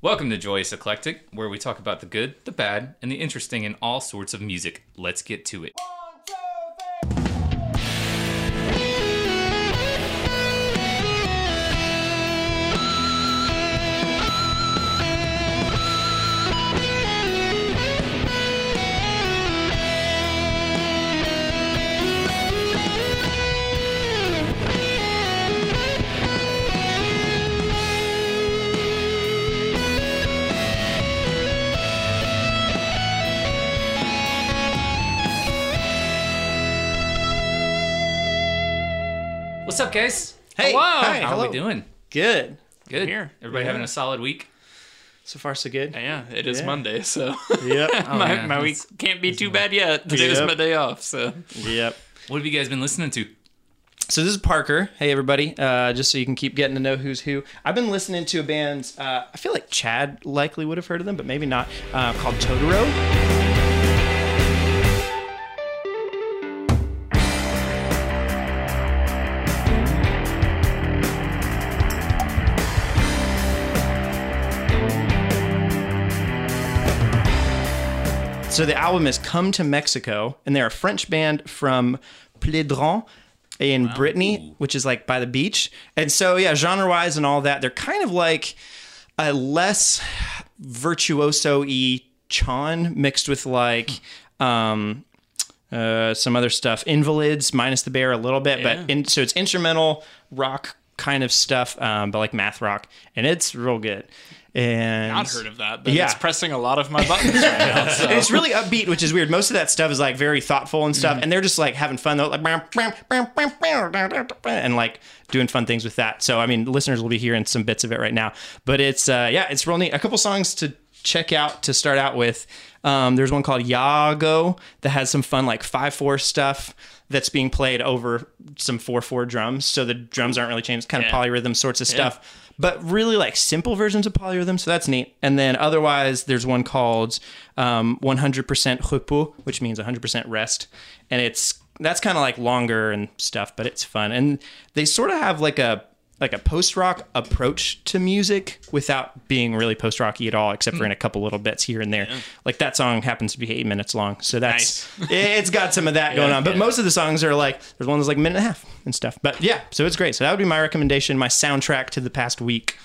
Welcome to Joyous Eclectic, where we talk about the good, the bad, and the interesting in all sorts of music. Let's get to it. Up, guys? Hey, Hello. hi, How hello. are we doing? Good. Good. Here. Everybody Yeah. having a solid week? So far, so good. Yeah, it is Yeah. Monday, so Yep. my, yeah, my week can't be too bad yet. Today was Yep. my day off, so yep. What have you guys been listening to? So this is Parker. Hey everybody. Uh, just so you can keep getting to know who's who. I've been listening to a band. Uh, I feel like Chad likely would have heard of them, but maybe not. Uh, called Totorro. So the album is Come to Mexico, and they're a French band from Plédran in Brittany, which is like by the beach. And so, yeah, genre wise and all that, they're kind of like a less virtuoso y Chon mixed with like um, uh, some other stuff. Invalids minus the bear a little bit, Yeah. but in, so it's instrumental rock kind of stuff, um, but like math rock, and it's real good. And not heard of that. But Yeah. it's pressing a lot of my buttons right now. So. it's really upbeat, which is weird. Most of that stuff is like very thoughtful and stuff, and they're just like having fun though, like and like doing fun things with that. So I mean, listeners will be hearing some bits of it right now, but it's uh, yeah, it's real neat. A couple songs to check out to start out with. Um, there's one called Yago that has some fun like five four stuff that's being played over some four four drums, so the drums aren't really changed. Kind of Yeah. polyrhythm sorts of stuff but really like simple versions of polyrhythm. So that's neat. And then otherwise, there's one called um, 100% repos, which means 100% rest, and it's that's kind of like longer and stuff, but it's fun. And they sort of have like a like a post rock approach to music without being really post rocky at all, except for in a couple little bits here and there. Like that song happens to be eight minutes long, so that's it's got some of that going on. But yeah. most of the songs are like there's one that's like a minute and a half and stuff. But yeah, so it's great. So that would be my recommendation, my soundtrack to the past week.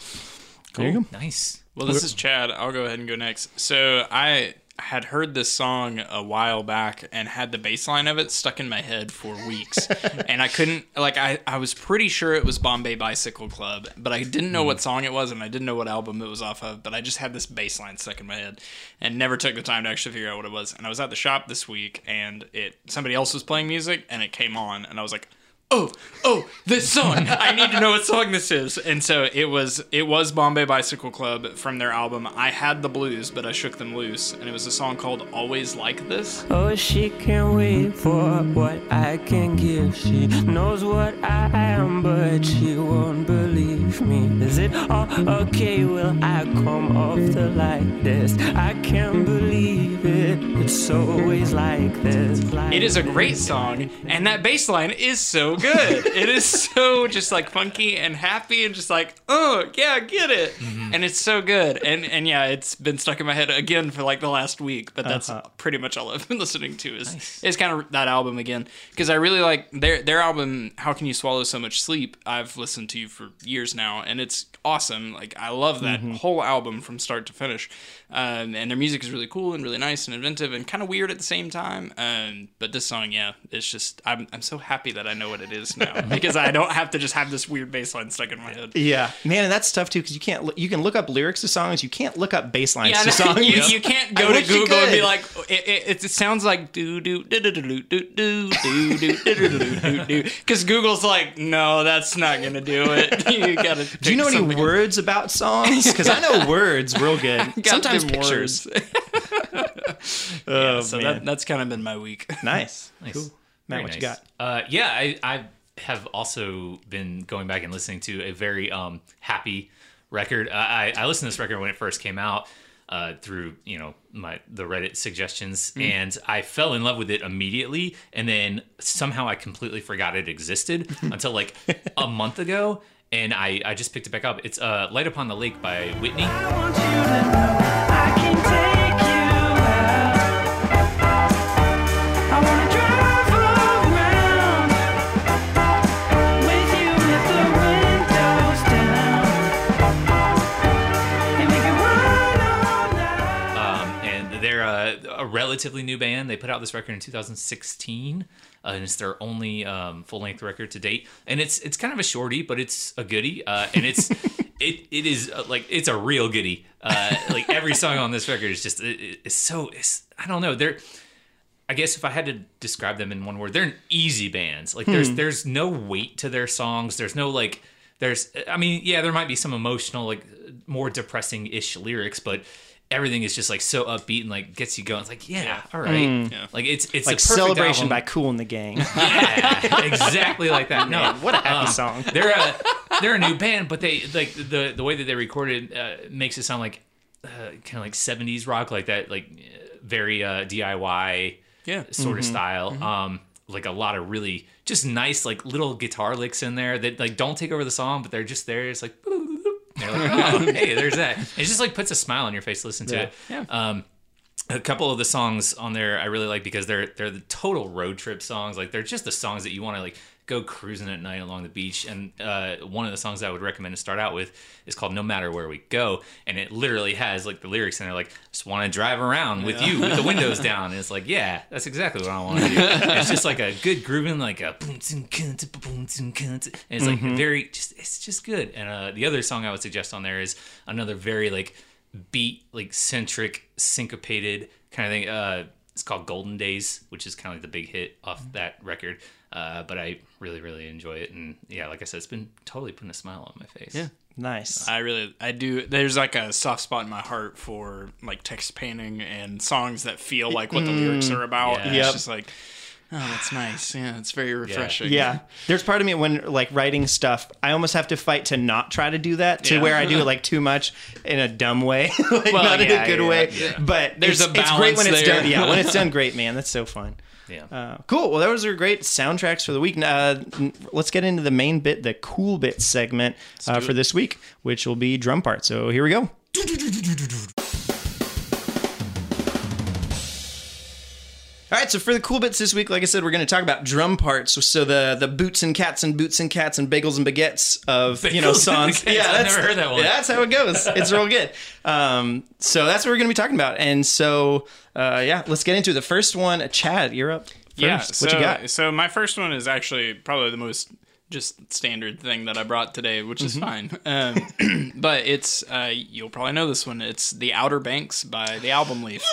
There you go. Nice. Well, this is Chad. I'll go ahead and go next. So I had heard this song a while back and had the bass line of it stuck in my head for weeks. and I couldn't, like, I, I was pretty sure it was Bombay Bicycle Club, but I didn't know what hmm. song it was and I didn't know what album it was off of, but I just had this bass line stuck in my head and never took the time to actually figure out what it was. And I was at the shop this week and it somebody else was playing music and it came on and I was like, oh, oh, this song. I need to know what song this is. And so it was it was Bombay Bicycle Club from their album I Had the Blues, but I Shook Them Loose. And it was a song called Always Like This. Oh, she can't wait for what I can give. She knows what I am, but she won't believe me. Is it all okay? Will I come off the like this? I can't believe it. It's always like this. Like It is a great song, and that bass line is so good. it is so just like funky and happy and just like, oh yeah, get it. Mm-hmm. And it's so good. And and yeah, it's been stuck in my head again for like the last week, but that's uh-huh. pretty much all I've been listening to is is kind of that album again because I really like their their album How Can You Swallow So Much Sleep. I've listened to you for years now and it's awesome. Like I love that mm-hmm. whole album from start to finish. Um, and their music is really cool and really nice and inventive and kind of weird at the same time. Um, but this song, yeah, it's just I'm I'm so happy that I know what it is now because I don't have to just have this weird bass line stuck in my head. Yeah, man, and that's tough too because you can't. You can look up lyrics to songs. You can't look up bass lines Yeah, to songs. you, you can't go I to Google and be could. like, it, it, it sounds like do do do do do do do do do do do do because Google's like, no, that's not gonna do it. You gotta. Do you know any words about songs? Because I know words real good. Sometimes pictures. Oh so that, that's kind of been my week. nice. Nice. Cool. Matt, Very what you got? Uh, yeah, I, I have also been going back and listening to a very um, happy record. Uh, I, I listened to this record when it first came out uh, through you know my the Reddit suggestions, Mm. and I fell in love with it immediately. And then somehow I completely forgot it existed until like a month ago. And I, I just picked it back up. It's uh, Light Upon the Lake by Whitney. Relatively new band. They put out this record in 2016, uh, and it's their only um, full length record to date. And it's it's kind of a shorty, but it's a goodie. Uh, and it's it it is uh, like it's a real goodie. Uh, like every song on this record is just it, it- it's so it's I don't know they're. I guess if I had to describe them in one word, they're an easy bands. Like there's there's no weight to their songs. There's no like there's I mean, yeah, there might be some emotional, like more depressing ish lyrics, but everything is just like so upbeat and like gets you going. It's like, yeah, all right. Yeah. Like it's it's like a perfect celebration album. by Cool and the Gang. Yeah, exactly like that. No, what a happy um, song. They're a they're a new band, but they like the the way that they recorded uh, makes it sound like uh, kind of like '70s rock, like that, like uh, very uh, DIY Yeah. sort Mm-hmm. of style. Um, like a lot of really just nice like little guitar licks in there that like don't take over the song, but they're just there. It's like. They're like, oh, hey, there's that. It just like puts a smile on your face. Listen to Yeah. it. Yeah. Um, a couple of the songs on there I really like because they're they're the total road trip songs. Like they're just the songs that you want to like go cruising at night along the beach. And uh, one of the songs I would recommend to start out with is called "No Matter Where We Go," and it literally has like the lyrics in there like "Just want to drive around with you with the windows down." And it's like, yeah, that's exactly what I want to do. it's just like a good grooving, like a boom, zoom, kunt, boom, zoom, kunt. and it's like very just it's just good. And uh, the other song I would suggest on there is another very like beat like centric syncopated kind of thing uh it's called golden days which is kind of like the big hit off that record uh but i really really enjoy it and yeah like i said it's been totally putting a smile on my face Yeah. nice. I really, I do. There's like a soft spot in my heart for like text painting and songs that feel like what the lyrics are about. Yeah. And Yep. It's just like, oh, that's nice. Yeah, it's very refreshing. Yeah, there's part of me when like writing stuff, I almost have to fight to not try to do that. To Yeah. where I do it like too much in a dumb way, like Well, not in a good yeah, way. yeah. But There's it's, a it's great when balance it's done. Yeah, when it's done, great, man. That's so fun. Yeah Uh, cool. Well, those are great soundtracks for the week. Uh, let's get into the main bit, the cool bit segment uh, for this week, which will be drum part. So here we go. All right, so for the cool bits this week, like I said, we're going to talk about drum parts. So the the boots and cats and boots and cats and bagels and baguettes of you know Bagels and songs. baguettes. I've never heard that one. Yeah, that's how it goes. It's real good. Um, so that's what we're going to be talking about. And so uh, yeah, let's get into it. the first one. Chad, you're up. First. Yeah. So, what you got? so my first one is actually probably the most just standard thing that I brought today, which is fine. Um, but it's uh, you'll probably know this one. It's "The Outer Banks" by the Album Leaf.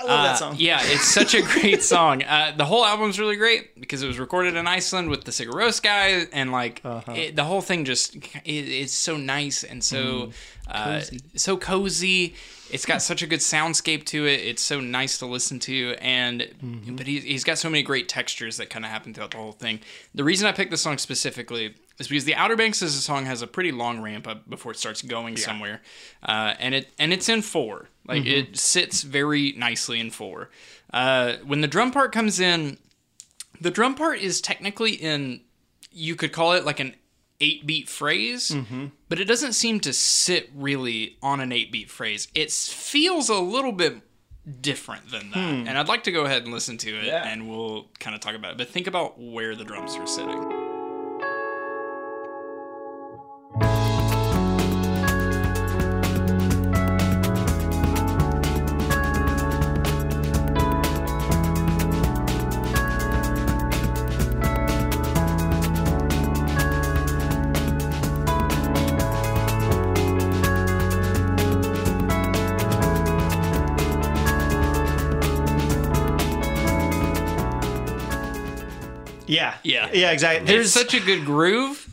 I love Uh, that song. Yeah, it's such a great song. Uh, the whole album's really great because it was recorded in Iceland with the Sigur Rós guy, and like Uh-huh. it, the whole thing just it, it's so nice and so Mm. uh, so cozy. It's got such a good soundscape to it. It's so nice to listen to, and Mm-hmm. but he, he's got so many great textures that kind of happen throughout the whole thing. The reason I picked this song specifically is because the Outer Banks as a song has a pretty long ramp up before it starts going somewhere, uh, and it and it's in four. Like Mm-hmm. it sits very nicely in four. Uh, when the drum part comes in, the drum part is technically in. You could call it like an eight beat phrase, but it doesn't seem to sit really on an eight beat phrase. It feels a little bit different than that. And I'd like to go ahead and listen to it Yeah. and we'll kind of talk about it. But think about where the drums are sitting. Yeah. Exactly. There's such a good groove,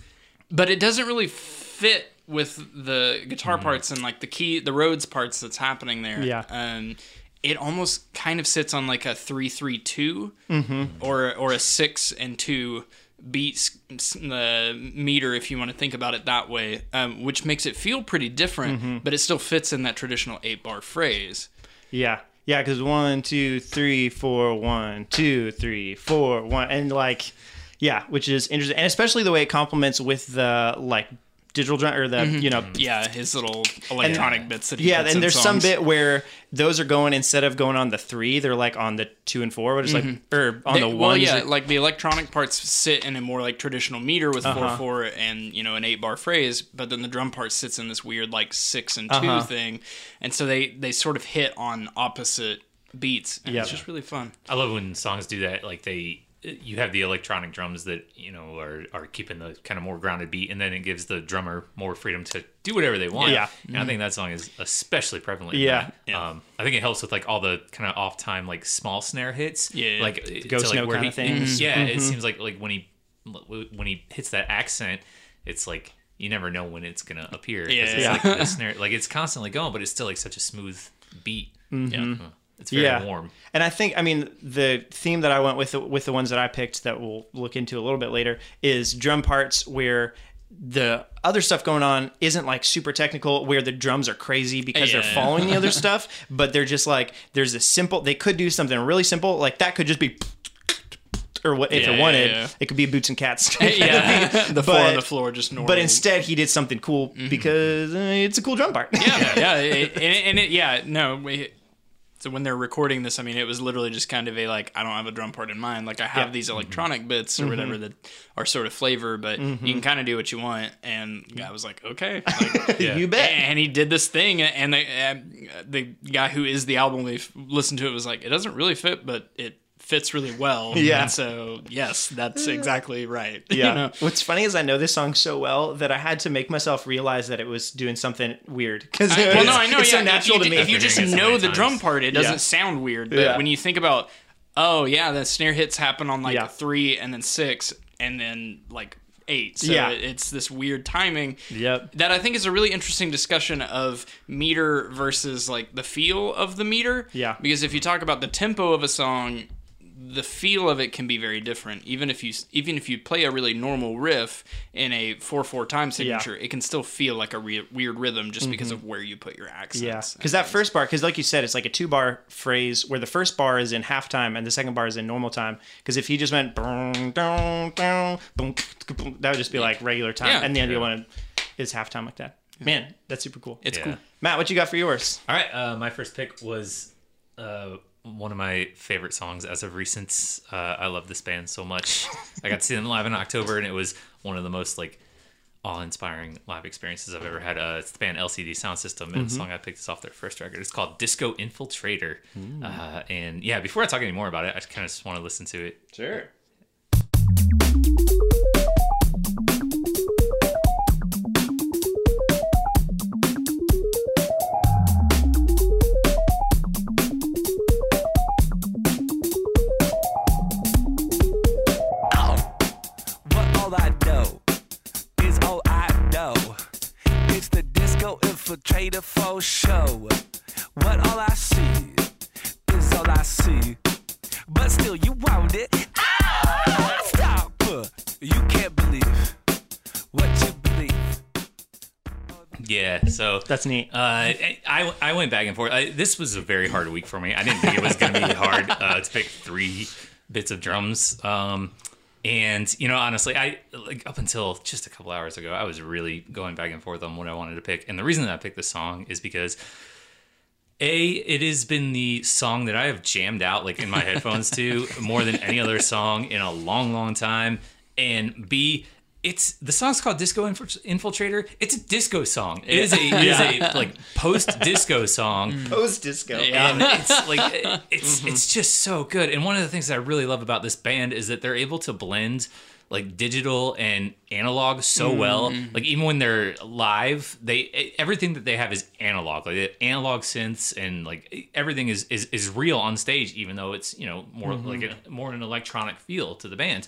but it doesn't really fit with the guitar parts and like the key, the Rhodes parts that's happening there. Yeah. Um, it almost kind of sits on like a three three two, Mm-hmm. or or a six and two beats uh, meter if you want to think about it that way, um, which makes it feel pretty different, Mm-hmm. but it still fits in that traditional eight bar phrase. Yeah. Yeah, because one, two, three, four, one, two, three, four, one, and like, yeah, which is interesting, and especially the way it complements with the like digital drum or the you know Yeah, his little electronic bits that he yeah, puts in and there's some bit where those are going instead of going on the three, they're like on the two and four, which is like or on They- the well, yeah, like the electronic parts sit in a more like traditional meter with Uh-huh. four four and you know an eight bar phrase, but then the drum part sits in this weird like six and 2 Uh-huh. thing, and so they they sort of hit on opposite beats. And Yeah. It's just really fun. I love when songs do that. Like they, you have the electronic drums that you know are are keeping the kind of more grounded beat, and then it gives the drummer more freedom to do whatever they want. Yeah. and I think that song is especially prevalent. Yeah. Yeah. Um, I think it helps with like all the kind of off time like small snare hits. Yeah. like ghost to, like, note where kinda he- things. Mm-hmm. Yeah, it mm-hmm. seems like like when he when he hits that accent, it's like. You never know when it's gonna appear. Yeah. it's Yeah. like the snare, like it's constantly going, but it's still like such a smooth beat. Mm-hmm. Yeah. Uh-huh. It's very Yeah. warm. And I think, I mean, the theme that I went with with the ones that I picked that we'll look into a little bit later is drum parts where the other stuff going on isn't like super technical where the drums are crazy because Yeah, they're following the other stuff but they're just like there's a simple they could do something really simple like that could just be or what if Yeah, it wanted yeah. it could be boots and cats yeah, the four But- on the floor just normal. but instead he did something cool because uh, it's a cool drum part yeah, yeah, it, and, it, and it, yeah, no. We, so when they're recording this, I mean, it was literally just kind of a like, I don't have a drum part in mind. Like I have Yeah. these electronic bits or whatever that are sort of flavor, but you can kind of do what you want. And I was like, okay, like, Yeah. you bet and he did this thing, and the um, the guy who is the album we listened to it was like, it doesn't really fit, but it fits really well. Yeah. And so yes, that's exactly right. Yeah. You know? What's funny is I know this song so well that I had to make myself realize that it was doing something weird because well, no, I know. it's yeah, so natural if to you, me. If you just Hearing it so know many the drum part, it doesn't Yeah. sound weird. But Yeah. when you think about, oh yeah, the snare hits happen on like Yeah. three and then six and then like eight. So Yeah. it's this weird timing. Yep. That I think is a really interesting discussion of meter versus like the feel of the meter. Yeah. Because if you talk about the tempo of a song, the feel of it can be very different. Even if you even if you play a really normal riff in a four four time signature, it can still feel like a re- weird rhythm just because of where you put your accents. Mm-hmm. Yeah, because that things. first bar, because like you said, it's like a two bar phrase where the first bar is in halftime and the second bar is in normal time. Because if he just went boom, down, down, boom, boom, that would just be like regular time, Yeah. and the other Yeah. one is halftime like that. Man, that's super cool. it's Yeah. cool. Matt, what you got for yours? All right, uh, my first pick was uh, one of my favorite songs as of recent. Uh, I love this band so much. I got to see them live in October, and it was one of the most like awe-inspiring live experiences I've ever had. Uh, it's the band LCD Soundsystem, and the song I picked is off their first record. It's called Disco Infiltrator. Uh, and yeah, before I talk any more about it, I kind of just want to listen to it. Sure. That's neat. Uh, I, I went back and forth. I, this was a very hard week for me. I didn't think it was going to be hard uh, to pick three bits of drums. Um, and you know, honestly, I like up until just a couple hours ago, I was really going back and forth on what I wanted to pick. And the reason that I picked this song is because a it has been the song that I have jammed out like in my headphones to more than any other song in a long, long time. And B, it's the song's called Disco Infiltrator. It's a disco song. It is a it is a like post disco song Post disco. and it's like it- it's mm-hmm. it's just so good. And one of the things that I really love about this band is that they're able to blend like digital and analog so mm-hmm. well. Like even when they're live, they everything that they have is analog. Like the analog synths and like everything is is is real on stage, even though it's you know more mm-hmm. like a, more an electronic feel to the band.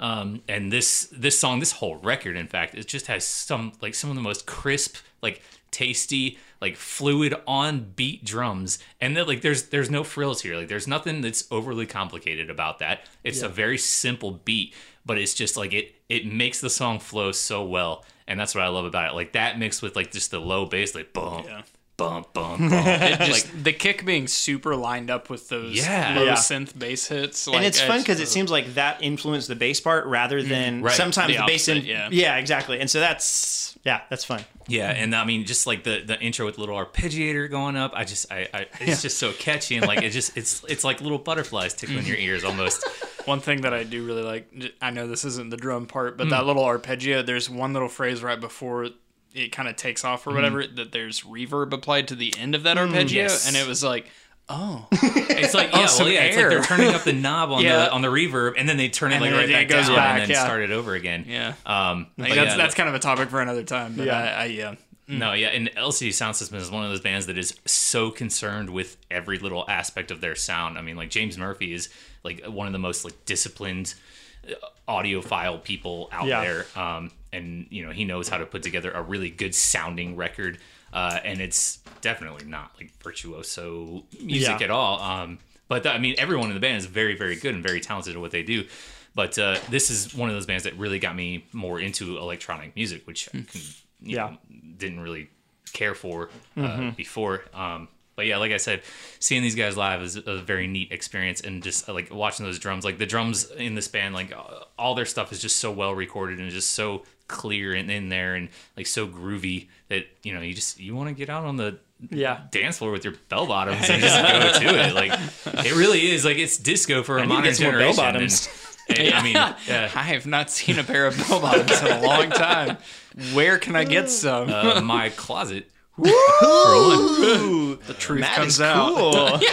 Um, and this this song, this whole record, in fact, it just has some like some of the most crisp, like tasty, like fluid on beat drums, and then like there's there's no frills here. Like there's nothing that's overly complicated about that. It's a very simple beat, but it's just like it it makes the song flow so well, and that's what I love about it. Like that mixed with like just the low bass, like boom, Yeah. Bum bum bum. It just the kick being super lined up with those Yeah. low Yeah. synth bass hits. and like, it's fun because it uh, seems like that influenced the bass part rather mm-hmm. than Right. sometimes The the, bass. In, yeah. yeah, exactly. And so that's yeah, that's fun. Yeah, and I mean, just like the the intro with the little arpeggiator going up, I just, I, I it's just so catchy and like it just, it's, it's like little butterflies tickling your ears almost. One thing that I do really like, I know this isn't the drum part, but that mm. little arpeggio, there's one little phrase right before it kind of takes off or whatever that there's reverb applied to the end of that arpeggio. Hmm. yes. And it was like, Oh, It's like yeah, some well, yeah, it's like they're turning up the knob on Yeah. the on the reverb, and then they turn it And like right back down, back, and then yeah. start it over again. yeah. Um, think that's that's kind of a topic for another time. But Yeah. I, I, yeah. No, yeah, and LCD Soundsystem is one of those bands that is so concerned with every little aspect of their sound. I mean, like James Murphy is like one of the most like disciplined uh, audiophile people out Yeah. there, um, and you know he knows how to put together a really good sounding record, uh, and it's definitely not like virtuoso music Yeah. at all. Um, but I mean, everyone in the band is very, very good and very talented at what they do. But uh, this is one of those bands that really got me more into electronic music, which I can, you Yeah. know, didn't really care for uh, before. Um, but yeah, like I said, seeing these guys live is a very neat experience, and just uh, like watching those drums, like the drums in this band, like uh, all their stuff is just so well recorded and just so clear and in there and like so groovy that you know you just you want to get out on the Yeah. dance floor with your bell bottoms and just go to it. Like it really is like it's disco for a need modern get generation. bell-bottoms. And, and, I mean, yeah. I have not seen a pair of bell bottoms in a long time. Where can I get some? Uh, my closet. For the truth That comes is out. cool.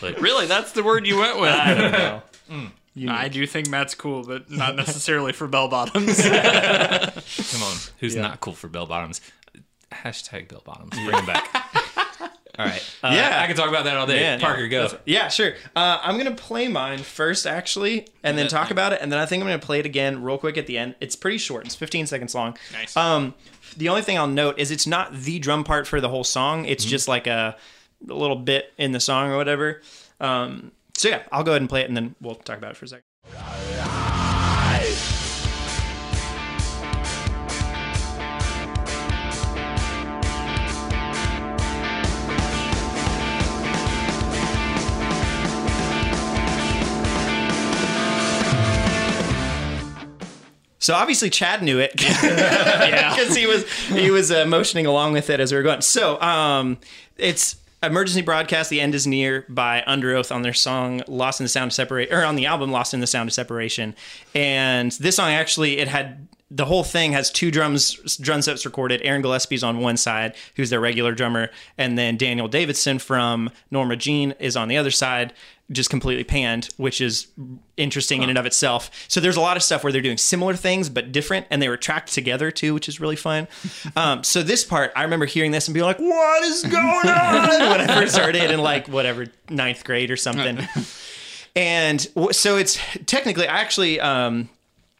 But Really, that's the word you went with. I don't know. I do think Matt's cool, but not necessarily for bell bottoms. come on, who's not cool for bell bottoms? Hashtag bell bottoms. Bring them back. All right. Uh, Yeah. I can talk about that all day. Man. Parker, go. Yeah, sure. Uh, I'm gonna play mine first, actually, and then talk about it, and then I think I'm gonna play it again real quick at the end. It's pretty short. It's 15 seconds long. Nice. Um, the only thing I'll note is it's not the drum part for the whole song. It's just like a, a little bit in the song or whatever. Um, so yeah, I'll go ahead and play it, and then we'll talk about it for a second. So obviously Chad knew it because he was he was uh, motioning along with it as we were going. So um, it's emergency broadcast. The end is near by Underoath on their song "Lost in the Sound of Separation" or on the album "Lost in the Sound of Separation." And this song actually it had the whole thing has two drums drum sets recorded. Aaron Gillespie's on one side, who's their regular drummer, and then Daniel Davidson from Norma Jean is on the other side, just completely panned, which is interesting in and of itself. So there's a lot of stuff where they're doing similar things but different, and they were tracked together too, which is really fun. um, so this part, I remember hearing this and being like, "What is going on?" when I first started in like whatever ninth grade or something. And so it's technically, I actually, um,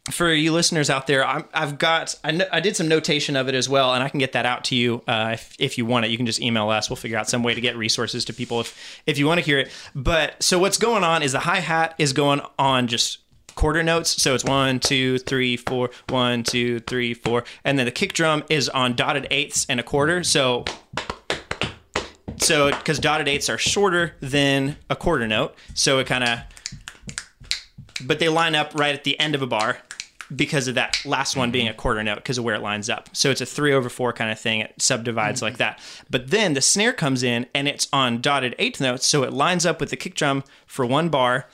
for you listeners out there, I'm, I've got, I, kn- I did some notation of it as well, and I can get that out to you uh, if, if you want it. You can just email us. We'll figure out some way to get resources to people if, if you want to hear it. But so what's going on is the hi hat is going on just quarter notes. So it's one, two, three, four, one, two, three, four. And then the kick drum is on dotted eighths and a quarter. So so because dotted eighths are shorter than a quarter note, so it kind of, but they line up right at the end of a bar because of that last one being a quarter note because of where it lines up. So it's a three over four kind of thing. It subdivides like mm-hmm. that. But then the snare comes in and it's on dotted eighth notes, so it lines up with the kick drum for one bar.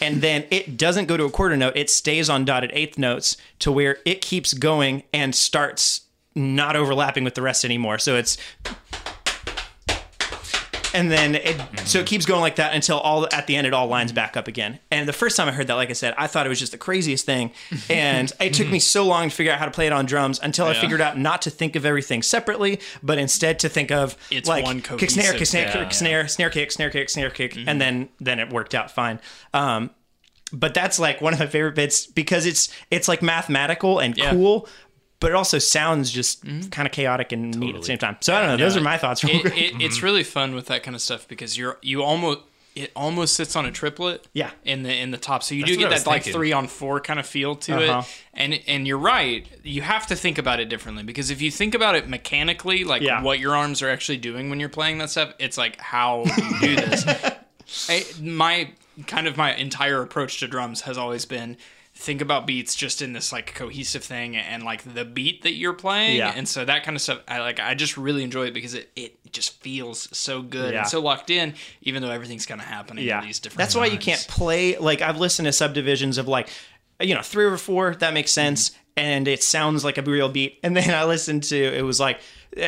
And then it doesn't go to a quarter note. It stays on dotted eighth notes to where it keeps going and starts not overlapping with the rest anymore. So it's and then it so it keeps going like that until all at the end it all lines back up again. And the first time I heard that, like I said, I thought it was just the craziest thing, and it took me so long to figure out how to play it on drums until I figured out not to think of everything separately, but instead to think of It's like one kick snare, kick snare, yeah. kick snare, snare kick, snare kick, snare kick, and then then it worked out fine. Um, but that's like one of my favorite bits because it's it's like mathematical and Yeah. cool. But it also sounds just kind of chaotic and neat at the same time. So I don't know. Those are my thoughts. real it, it, it's really fun with that kind of stuff because you're you almost it almost sits on a triplet Yeah. in the in the top so you That's do get I was that like thinking. three on four kind of feel to Uh-huh. it and and you're right you have to think about it differently because if you think about it mechanically like Yeah. what your arms are actually doing when you're playing that stuff it's like how do you do this I, my kind of my entire approach to drums has always been think about beats just in this like cohesive thing and like the beat that you're playing. Yeah. and so that kind of stuff i like i just really enjoy it because it, it just feels so good Yeah. and so locked in even though everything's kind of happening yeah. in these different that's why you can't play like i've listened to subdivisions of like you know three or four that makes sense mm-hmm. and it sounds like a real beat. And then i listened to it was like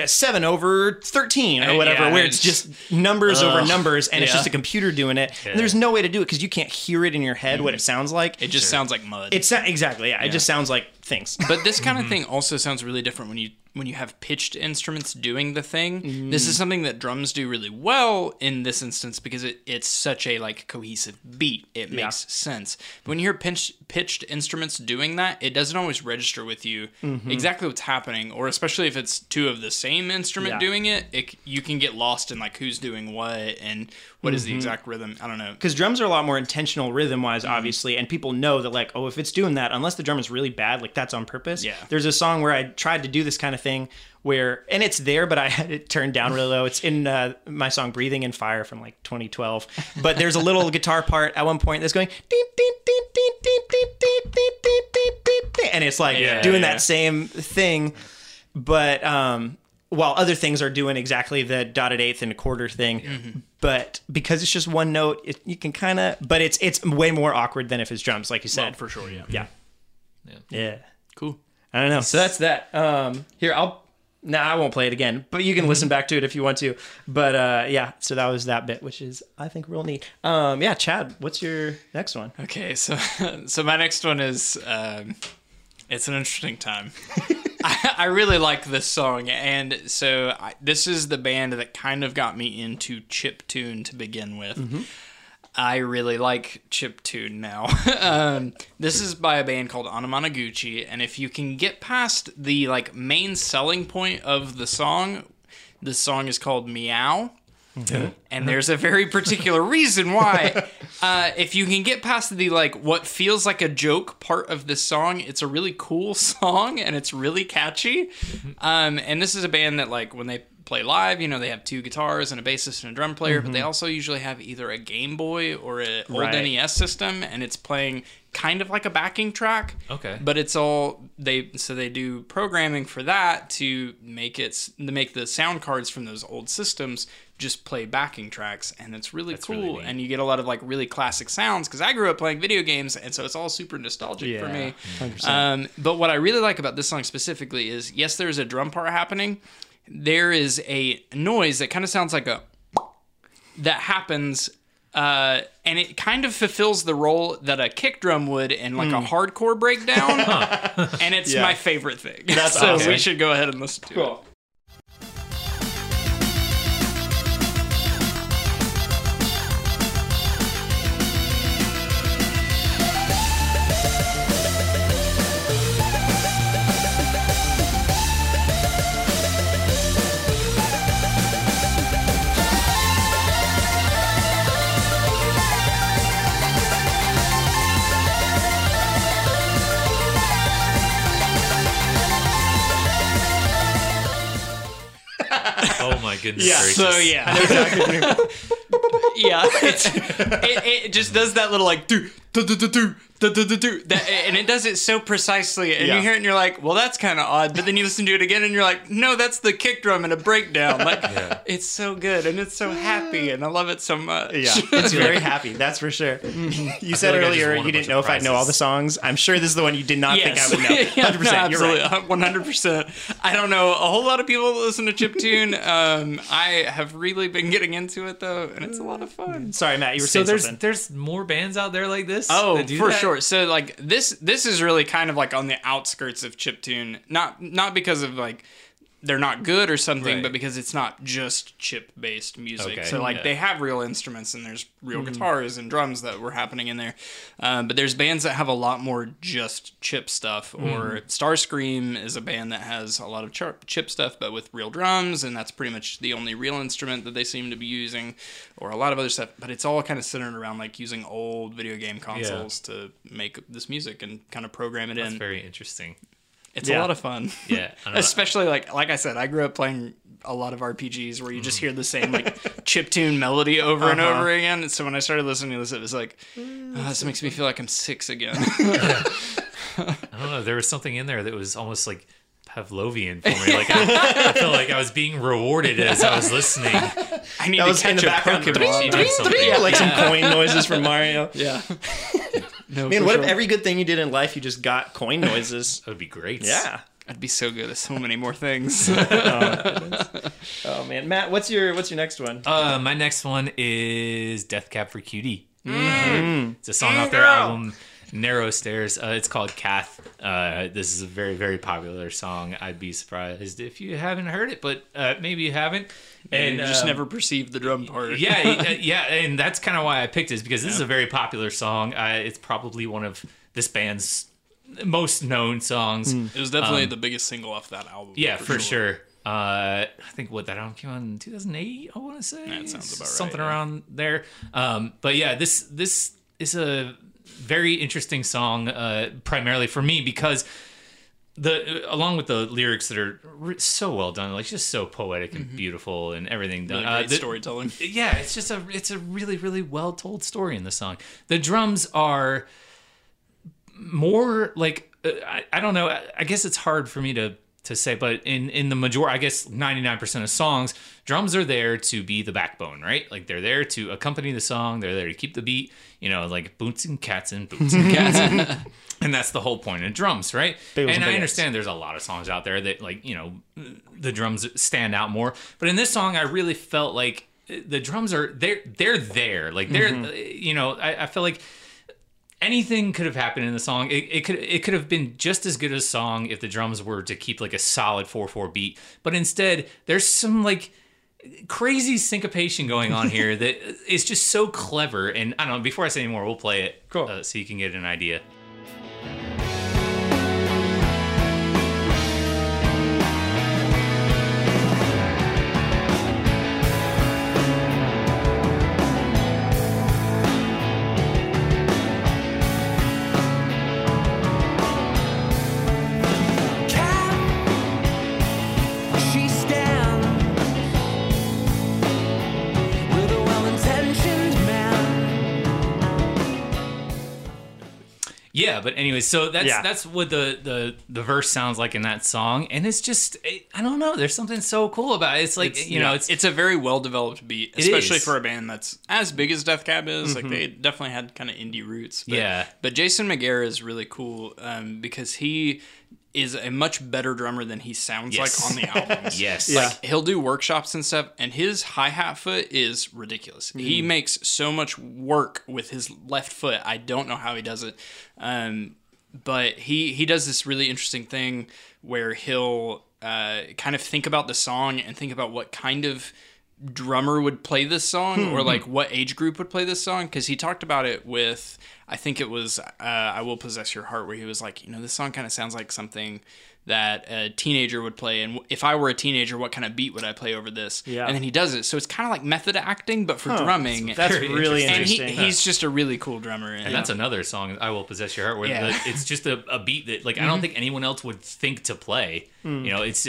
seven over thirteen or Uh, whatever, yeah, where and it's just numbers over numbers, and it's just a computer doing it. And there's no way to do it because you can't hear it in your head what it sounds like. It just sounds like mud. It's exactly. Yeah, it just sounds like things. But this kind of mm-hmm. thing also sounds really different when you when you have pitched instruments doing the thing. This is mm. something that drums do really well in this instance because it, it's such a like cohesive beat. It makes sense. But when you hear pinch, pitched instruments doing that, it doesn't always register with you mm-hmm. exactly what's happening, or especially if it's two of the same instrument Yeah. doing it, it, you can get lost in like who's doing what and what is the mm-hmm. exact rhythm. I don't know. because drums are a lot more intentional rhythm wise, obviously, and people know that like, oh, if it's doing that, unless the drum is really bad, like that's on purpose. Yeah. There's a song where I tried to do this kind of thing where, and it's there, but I had it turned down really low. It's in uh, my song "Breathing in Fire" from like 2012. But there's a little guitar part at one point that's going, and it's like yeah, doing yeah. that same thing, but um, while other things are doing exactly the dotted eighth and a quarter thing mm-hmm. but because it's just one note it, you can kind of but it's it's way more awkward than if it's drums like you said well, for sure yeah yeah yeah. yeah. Cool. I don't know. So that's that. Um, here I'll. Nah, I won't play it again, but you can listen back to it if you want to. But uh, yeah, so that was that bit, which is I think real neat. Um, yeah, Chad, what's your next one? Okay, so so my next one is um, it's an interesting time. I, I really like this song, and so I, this is the band that kind of got me into chip tune to begin with. I really like chip tune now. um, this is by a band called Anamanaguchi, and if you can get past the like main selling point of the song, the song is called Meow and there's a very particular reason why. Uh, if you can get past the like what feels like a joke part of this song, it's a really cool song and it's really catchy. Um, and this is a band that like when they play live, you know, they have two guitars and a bassist and a drum player, but they also usually have either a Game Boy or an old Right. NES system, and it's playing kind of like a backing track. Okay. But it's all they so they do programming for that to make it to make the sound cards from those old systems just play backing tracks and it's really That's cool really and you get a lot of like really classic sounds because I grew up playing video games and so it's all super nostalgic for me. 100%. Um, but what I really like about this song specifically is yes, there's a drum part happening. There is a noise that kind of sounds like a that happens uh, and it kind of fulfills the role that a kick drum would in like a hardcore breakdown. And it's Yeah. my favorite thing. That's so awesome. we should go ahead and listen to it goodness Yeah, gracious. so yeah. Yeah. It's, it, it just does that little like do and it does it so precisely and yeah. you hear it and you're like well that's kind of odd but then you listen to it again and you're like no that's the kick drum and a breakdown like yeah. it's so good and it's so happy and i love it so much yeah it's very happy that's for sure you said like earlier you didn't know if i'd know all the songs i'm sure this is the one you did not yes. think i would know 100% yeah, no, absolutely. Right. 100% i don't know a whole lot of people that listen to chip tune. Um, i have really been getting into it though and it's a lot of fun sorry matt you were so saying there's something. there's more bands out there like this Oh, for that? sure. So like this, this is really kind of like on the outskirts of chiptune. Not not because of like they're not good or something, Right. but because it's not just chip based music. Okay, So like yeah. they have real instruments and there's real Mm-hmm. guitars and drums that were happening in there. Um, but there's bands that have a lot more just chip stuff. Or Mm-hmm. Starscream is a band that has a lot of chip, chip stuff, but with real drums, and that's pretty much the only real instrument that they seem to be using. Or a lot of other stuff, but it's all kind of centered around like using old video game consoles to make this music and kind of program it That's in. very interesting. It's Yeah. a lot of fun. Yeah, I don't know. Especially like like I said, I grew up playing a lot of RPGs where you just hear the same like chip tune melody over and Uh-huh. over again. And so when I started listening to this, it was like, oh, this makes me feel like I'm six again. I don't know. There was something in there that was almost like Pavlovian for me. Like I, I felt like I was being rewarded as I was listening. I need That to was in catch the a background. Pokemon. Ding, something. Yeah, like some coin noises from Mario. Yeah. No, Man, what sure. if every good thing you did in life you just got coin noises? That would be great. Yeah. I'd be so good at so many more things. Oh man, Matt, what's your what's your next one? Uh, my next one is Death Cab for Cutie. It's a song off their album Narrow Stairs. Uh, it's called Cath. Uh, this is a very, very popular song. I'd be surprised if you haven't heard it, but uh, maybe you haven't. and you just um, never perceived the drum part. yeah, uh, yeah, and that's kind of why I picked it, is because this is a very popular song. Uh, it's probably one of this band's most known songs. It was definitely the biggest single off that album. Yeah, for, sure. Uh, I think what that album came out in 2008. I want to say That sounds about right, something yeah. around there. Um, but yeah, this this is a very interesting song, uh, primarily for me because the along with the lyrics that are so well done, like just so poetic and beautiful and everything done. Mm-hmm. Really Uh, the- storytelling. yeah, it's just a it's a really really well told story in the song. The drums are more like uh, I, I don't know. I, I guess it's hard for me to to say, but in in the major, I guess ninety nine percent of songs, drums are there to be the backbone, right? Like they're there to accompany the song. They're there to keep the beat. You know, like boots and cats and boots and cats. And that's the whole point of drums, right? And and I understand there's a lot of songs out there that like, you know, the drums stand out more. But in this song I really felt like uh, the drums are they're they're there. Like they're uh, you know, I, I feel like anything could have happened in the song. It, it could it could have been just as good a song if the drums were to keep like a solid four four beat. But instead, there's some like crazy syncopation going on here that is just so clever. And I don't know. Before I say any more, we'll play it Cool. uh, so you can get an idea. Yeah, but anyway, so that's Yeah. that's what the, the the verse sounds like in that song, and it's just it, I don't know. There's something so cool about it. It's like you know, it's it's a very well developed beat, especially for a band that's as big as Death Cab is. Like they definitely had kind of indie roots. But, Yeah. But Jason McGerr is really cool um, because he is a much better drummer than he sounds Yes. like on the albums. yes, Yeah. Like he'll do workshops and stuff, and his hi hat foot is ridiculous. He makes so much work with his left foot. I don't know how he does it, um, but he he does this really interesting thing where he'll uh, kind of think about the song and think about what kind of drummer would play this song or like what age group would play this song? Because he talked about it with i think it was uh, i will possess your heart where he was like you know this song kind of sounds like something that a teenager would play and if i were a teenager what kind of beat would i play over this Yeah. and then he does it so it's kind of like method acting but for drumming That's Very really and he, interesting. he's just a really cool drummer And that's another song, "I Will Possess Your Heart," where Yeah. the, it's just a, a beat that, like, I don't mm-hmm. think anyone else would think to play. Mm. You know, it's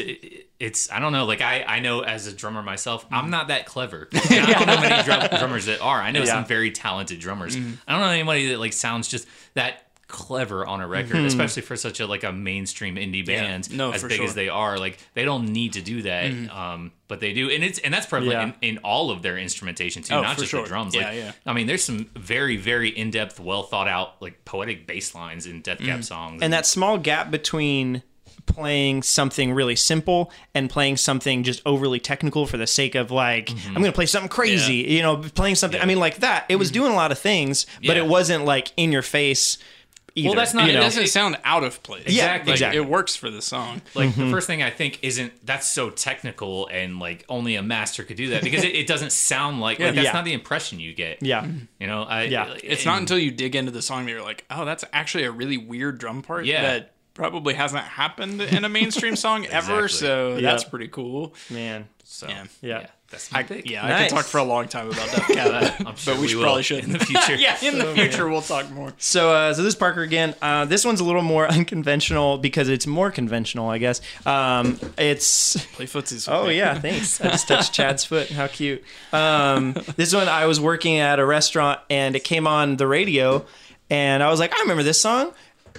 it's I don't know. Like, I I know as a drummer myself, I'm mm. not that clever. I don't know many drum, drummers that are. I know Yeah. some very talented drummers. Mm. I don't know anybody that like sounds just that clever on a record, mm-hmm. especially for such a like a mainstream indie band No, as big sure. as they are. Like, they don't need to do that, mm-hmm. um, but they do, and it's and that's prevalent Yeah. in, in all of their instrumentation too, Oh, not just sure. the drums. Yeah, like, yeah. I mean, there's some very, very in depth, well thought out, like poetic bass lines in Death Cab mm. songs. and that small gap between playing something really simple and playing something just overly technical for the sake of like mm-hmm. I'm going to play something crazy, you know, playing something I mean like that. It was doing a lot of things, but Yeah. it wasn't like in your face either. that's not- you it doesn't sound out of place Exactly. Like, exactly. it works for the song like Mm-hmm. the first thing I think isn't that's so technical and like only a master could do that because it, it doesn't sound like, like that's Yeah. not the impression you get. Yeah. You know, I Yeah. It's not until you dig into the song that you're like, oh, that's actually a really weird drum part Yeah. that probably hasn't happened in a mainstream song ever. Exactly. So Yeah. that's pretty cool. Man. so Yeah. Yeah. That's my pick. Yeah, I Nice. could talk for a long time about Death Cab, I'm sure but we, we should probably should in the future. yeah, in the future we'll talk more. So, uh, so this is Parker again. Uh, this one's a little more unconventional because it's more conventional, I guess. Um, it's Play footsies. Oh yeah, thanks. I just touched Chad's foot. How cute. Um, this one I was working at a restaurant and it came on the radio, and I was like, I remember this song.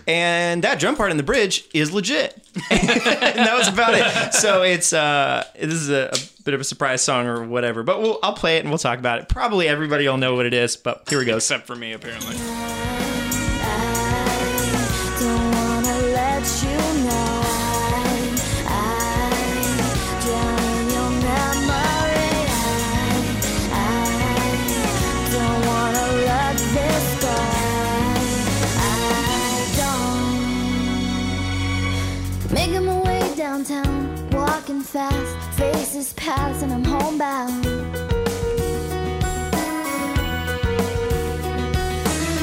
And that drum part in the bridge is legit, and that was about it. So it's uh, this is a, a bit of a surprise song or whatever. But we'll, I'll play it and we'll talk about it. Probably everybody will know what it is, but here we go. Except for me, apparently. downtown walking fast, faces pass, and I'm homebound.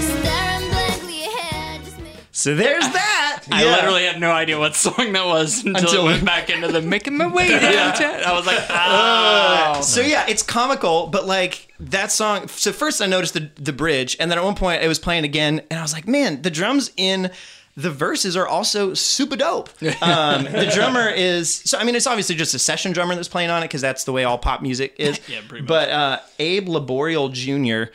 Staring blankly ahead, So there's that. I Yeah. literally had no idea what song that was until, Until it went back into the making my way downtown. I was like, oh. So yeah, it's comical, but like that song. So first I noticed the the bridge, and then at one point it was playing again, and I was like, man, the drums in the verses are also super dope. Um, the drummer is so. I mean, it's obviously just a session drummer that's playing on it because that's the way all pop music is. Yeah, pretty much. But uh, Abe Laboriel Jr.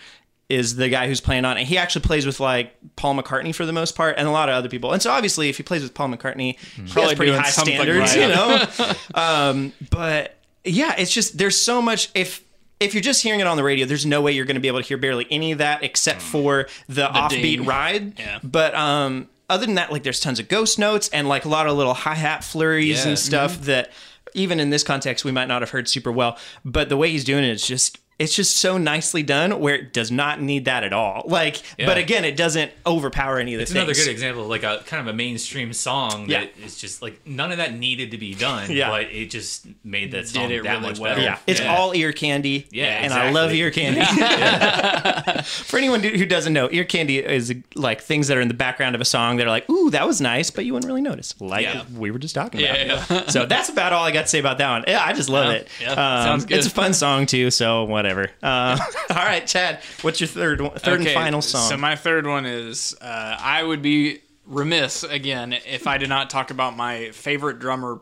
is the guy who's playing on it. He actually plays with like Paul McCartney for the most part, and a lot of other people. And so obviously, if he plays with Paul McCartney, he has Probably pretty doing high something standards, right. you know. um, but yeah, it's just there's so much if. If you're just hearing it on the radio, there's no way you're going to be able to hear barely any of that except for the, offbeat ding. ride. Yeah. But um, other than that, like there's tons of ghost notes and like a lot of little hi hat flurries Yeah. and stuff that even in this context we might not have heard super well. But the way he's doing it is just it's just so nicely done where it does not need that at all. Like, Yeah. but again, it doesn't overpower any of the It's things. another good example, of like a kind of a mainstream song Yeah. that is just like none of that needed to be done, Yeah. but it just made that song it that really much well. better. Yeah, it's all ear candy. Yeah, and I love ear candy. For anyone who doesn't know, ear candy is like things that are in the background of a song that are like, "Ooh, that was nice," but you wouldn't really notice, like Yeah. we were just talking about. Yeah, yeah. So that's about all I got to say about that one. Yeah, I just love Yeah, it. yeah, Um, sounds good. It's a fun song too, so whatever. Uh, all right, Chad, what's your third one, third and final song? So my third one is uh, I would be remiss again if I did not talk about my favorite drummer.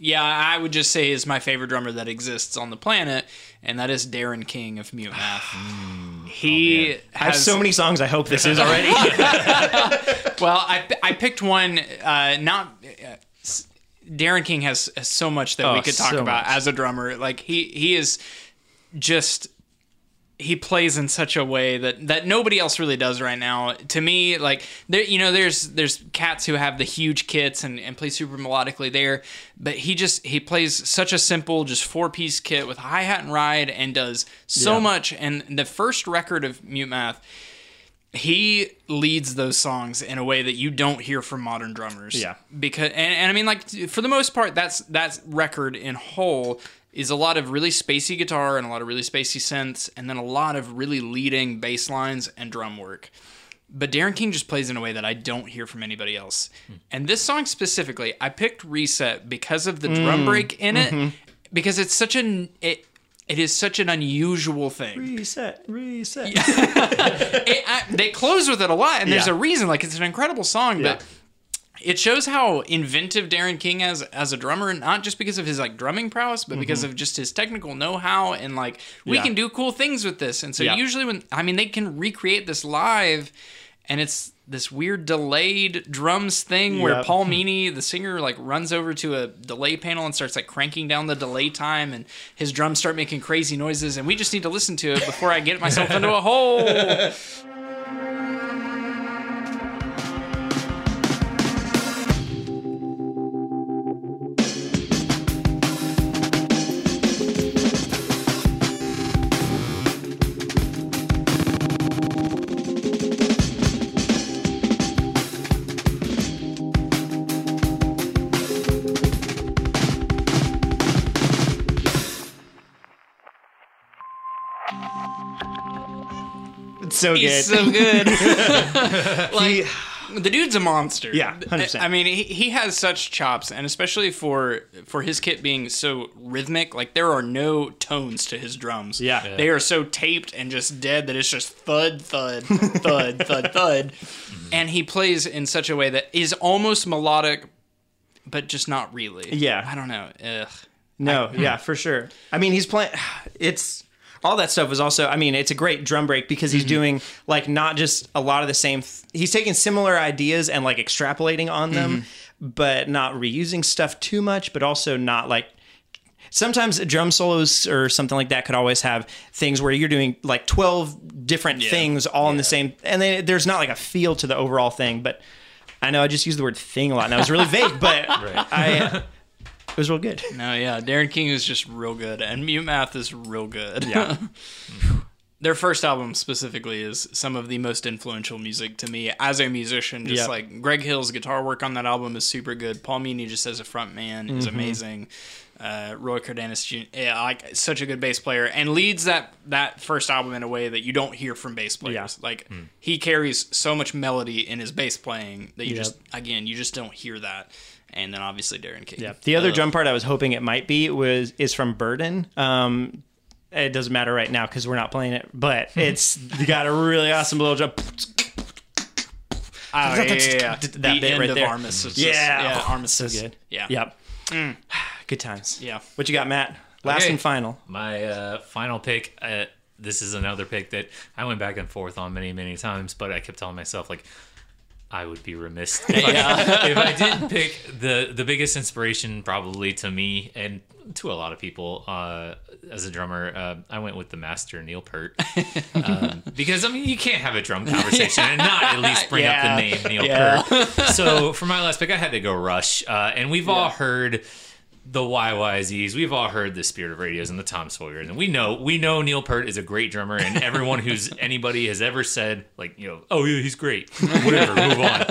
Yeah, I would just say is my favorite drummer that exists on the planet, and that is Darren King of Mute Math. he I have has so many songs. I hope this is already. Well, I, I picked one. Uh, not uh, Darren King has, has so much that we Oh, could talk so about much. as a drummer. Like he he is just he plays in such a way that that nobody else really does right now. To me, like there, you know, there's there's cats who have the huge kits and, and play super melodically there, but he just he plays such a simple, just four piece kit with hi hat and ride and does so Yeah. much. And the first record of Mute Math, he leads those songs in a way that you don't hear from modern drummers. Yeah. Because and, and I mean like for the most part that's that record in whole is a lot of really spacey guitar and a lot of really spacey synths and then a lot of really leading bass lines and drum work. But Darren King just plays in a way that I don't hear from anybody else. Hmm. And this song specifically, I picked Reset because of the hmm. drum break in it mm-hmm. because it's such an it it is such an unusual thing reset, reset. it, I, they close with it a lot, and there's a reason. Like it's an incredible song, but it shows how inventive Darren King is as a drummer, not just because of his like drumming prowess, but because of just his technical know-how and like we Mm-hmm. Yeah. can do cool things with this. And so Yeah. usually when I mean they can recreate this live, and it's this weird delayed drums thing where Yep. Paul Meany, the singer, like runs over to a delay panel and starts like cranking down the delay time, and his drums start making crazy noises, and we just need to listen to it before I get myself into a hole. so good. He's so good. like the dude's a monster. Yeah, 100%. I mean, he, he has such chops, and especially for for his kit being so rhythmic, like there are no tones to his drums. Yeah. Yeah. they are so taped and just dead that it's just thud, thud, thud, thud, thud, and he plays in such a way that is almost melodic, but just not really. Yeah. I don't know. Ugh. No, yeah, for sure. I mean, he's playing. It's all that stuff was also. I mean, it's a great drum break because he's mm-hmm. doing like not just a lot of the same. Th- he's taking similar ideas and like extrapolating on them, mm-hmm. but not reusing stuff too much. But also not like sometimes drum solos or something like that could always have things where you're doing like 12 different things all in the same and then there's not like a feel to the overall thing but i know i just used the word thing a lot and that was really vague but i it was real good No, yeah, Darren King is just real good, and Mute Math is real good. Yeah. their first album specifically is some of the most influential music to me as a musician. Just Yep. like Greg Hill's guitar work on that album is super good. Paul Meany just as a front man is Mm-hmm. amazing. Uh, Roy Cardenas, Jr., yeah, like such a good bass player, and leads that that first album in a way that you don't hear from bass players. Yeah. Like he carries so much melody in his bass playing that you Yep. just again you just don't hear that. And then obviously Darren King. Yeah. The other Uh, drum part I was hoping it might be was is from Burden. Um, it doesn't matter right now because we're not playing it, but it's got a really awesome little drum. Oh, yeah, yeah, yeah. That the bit end right of there. Armistice. is just- Yeah. yeah, Oh, Armistice. so good. Yeah. Yep. Good times. Yeah. What you got, Matt? Last Okay. and final. My uh, final pick. Uh, this is another pick that I went back and forth on many, many times, but I kept telling myself like I would be remiss if, I, if I didn't pick the the biggest inspiration probably to me and to a lot of people uh, as a drummer. Uh, I went with the master Neil Peart um, because I mean you can't have a drum conversation and not at least bring Yeah. up the name Neil Yeah. Peart. So for my last pick, I had to go Rush, uh, and we've all heard the YYZs. We've all heard the Spirit of Radios and the Tom Sawyers, and we know we know Neil Peart is a great drummer, and everyone who's anybody has ever said like you know, oh yeah, he's great. Whatever, move on.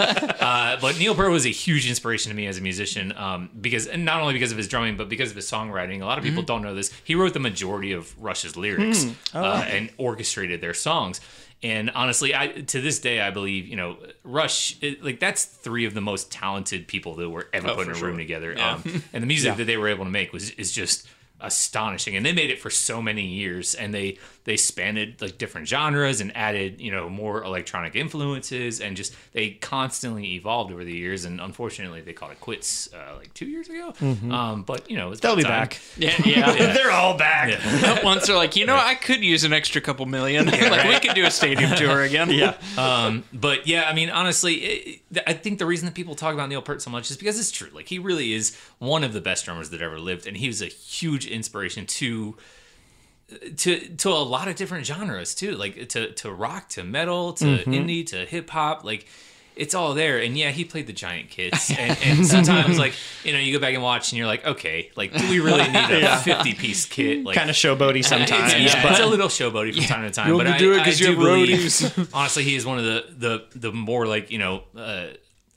Uh, but Neil Peart was a huge inspiration to me as a musician, um, because and not only because of his drumming, but because of his songwriting. A lot of people don't know this. He wrote the majority of Rush's lyrics uh, and orchestrated their songs. And honestly, I to this day I believe you know Rush it, like that's three of the most talented people that were ever put in a sure. room together. Um, and the music that they were able to make was is just astonishing. And they made it for so many years, and they they spanned like different genres and added you know more electronic influences, and just they constantly evolved over the years. And unfortunately, they called it quits uh, like two years ago. Um, but you know it's They'll be time. back. Yeah, yeah. They're all back. Once they're like, you know, I could use an extra couple million. like we could do a stadium tour again. Yeah. Um, but yeah, I mean, honestly, it, it- I think the reason that people talk about Neil Peart so much is because it's true. Like he really is one of the best drummers that ever lived, and he was a huge inspiration to to to a lot of different genres too. Like to to rock, to metal, to indie, to hip hop. Like it's all there. And yeah, he played the giant kids, and, and sometimes like you know you go back and watch, and you're like, okay, like do we really need a 50 piece kit? Like Kind of showboaty sometimes. it's, yeah, but it's a little showboaty from time to time. You but I, do it I 'cause you do have believe, roadies. honestly, he is one of the the the more like you know, uh,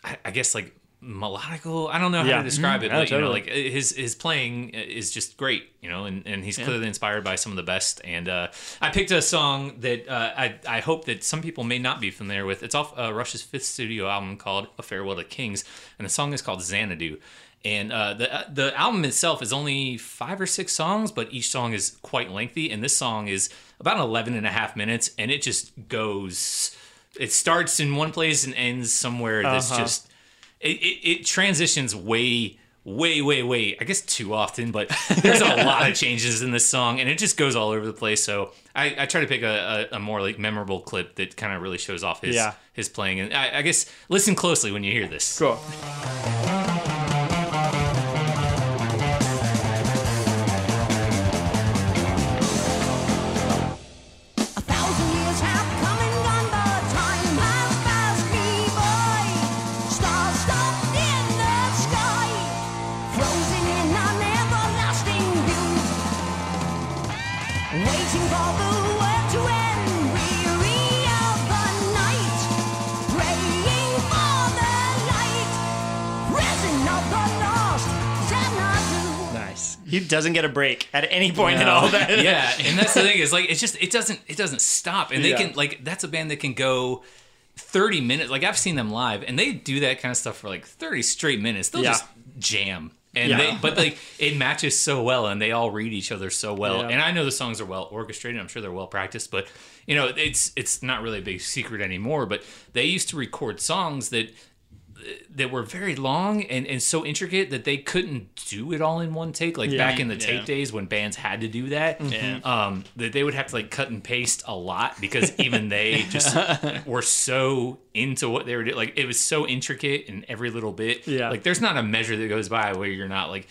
I, I guess like melodical. I don't know how Yeah. to describe it, Mhm. but Yeah, you know, like his his playing is just great. You know, and, and he's clearly inspired by some of the best. And uh, I picked a song that uh, I I hope that some people may not be familiar with. It's off uh, Rush's fifth studio album called A Farewell to Kings, and the song is called Xanadu. And uh, the the album itself is only five or six songs, but each song is quite lengthy. And this song is about 11 and a half minutes, and it just goes. It starts in one place and ends somewhere that's Uh-huh. just. It, it, it transitions way, way, way, way. I guess too often, but there's a lot of changes in this song, and it just goes all over the place. So I, I try to pick a, a, a more like memorable clip that kind of really shows off his Yeah. his playing. And I, I guess listen closely when you hear this. cool. He doesn't get a break at any point at all. That yeah, and that's the thing is like it's just it doesn't it doesn't stop, and they Yeah. can like that's a band that can go. 30 minutes like i've seen them live and they do that kind of stuff for like 30 straight minutes they'll Yeah. just jam and Yeah. they but like it matches so well and they all read each other so well Yeah. and i know the songs are well orchestrated i'm sure they're well practiced but you know it's it's not really a big secret anymore but they used to record songs that that were very long and, and so intricate that they couldn't do it all in one take. Like Yeah. back in the tape days when bands had to do that, Yeah. um, that they would have to like cut and paste a lot because even they just were so into what they were doing. Like it was so intricate in every little bit. Yeah. Like there's not a measure that goes by where you're not like,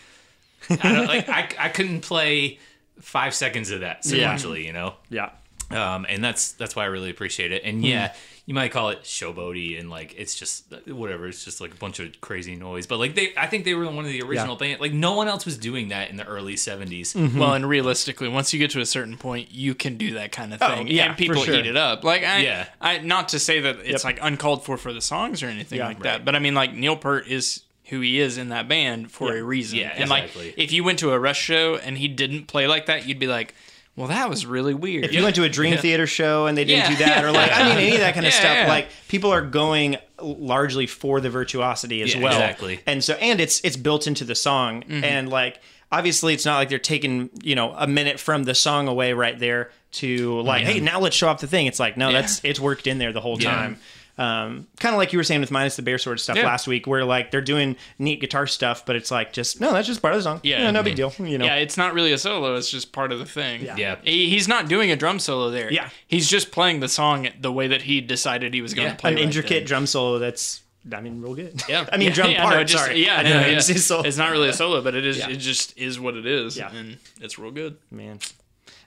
I don't like I, I couldn't play five seconds of that Yeah. sequentially, you know? Yeah. um, and that's that's why I really appreciate it. And yeah, you might call it showboaty, and like it's just whatever. It's just like a bunch of crazy noise. But like they, I think they were one of the original band. Like no one else was doing that in the early 70s mm-hmm. Well, and realistically, once you get to a certain point, you can do that kind of oh, thing, oh, yeah, and people sure. eat it up. Like, I, Yeah. I, not to say that it's like uncalled for for the songs or anything Yeah. like that, but I mean, like Neil Peart is who he is in that band for a reason. Yeah, and exactly. like, if you went to a Rush show and he didn't play like that, you'd be like, well, that was really weird. If you went to a Dream Theater show and they didn't Yeah. do that, or like I mean any of that kind of Yeah, stuff, yeah. like people are going largely for the virtuosity as Yeah, well. exactly. And so and it's it's built into the song, Mm-hmm. and like obviously it's not like they're taking you know a minute from the song away right there to like hey now let's show off the thing. It's like no, Yeah. that's it's worked in there the whole Yeah. time. Um, kind of like you were saying with minus the bear sword stuff Yeah. last week, where like they're doing neat guitar stuff, but it's like just no, that's just part of the song. Yeah. no big deal. You know, Yeah, it's not really a solo. It's just part of the thing. Yeah. Yeah. He, he's not doing a drum solo there. Yeah. He's just playing the song the way that he decided he was going to Yeah. play an right intricate then. drum solo that's I mean real good. Yeah. I mean Yeah, drum yeah, part. no, just- sorry, Yeah, no, yeah. mean to say solo. It's not really a solo, but it is. Yeah. It just is what it is. Yeah. And it's real good. man.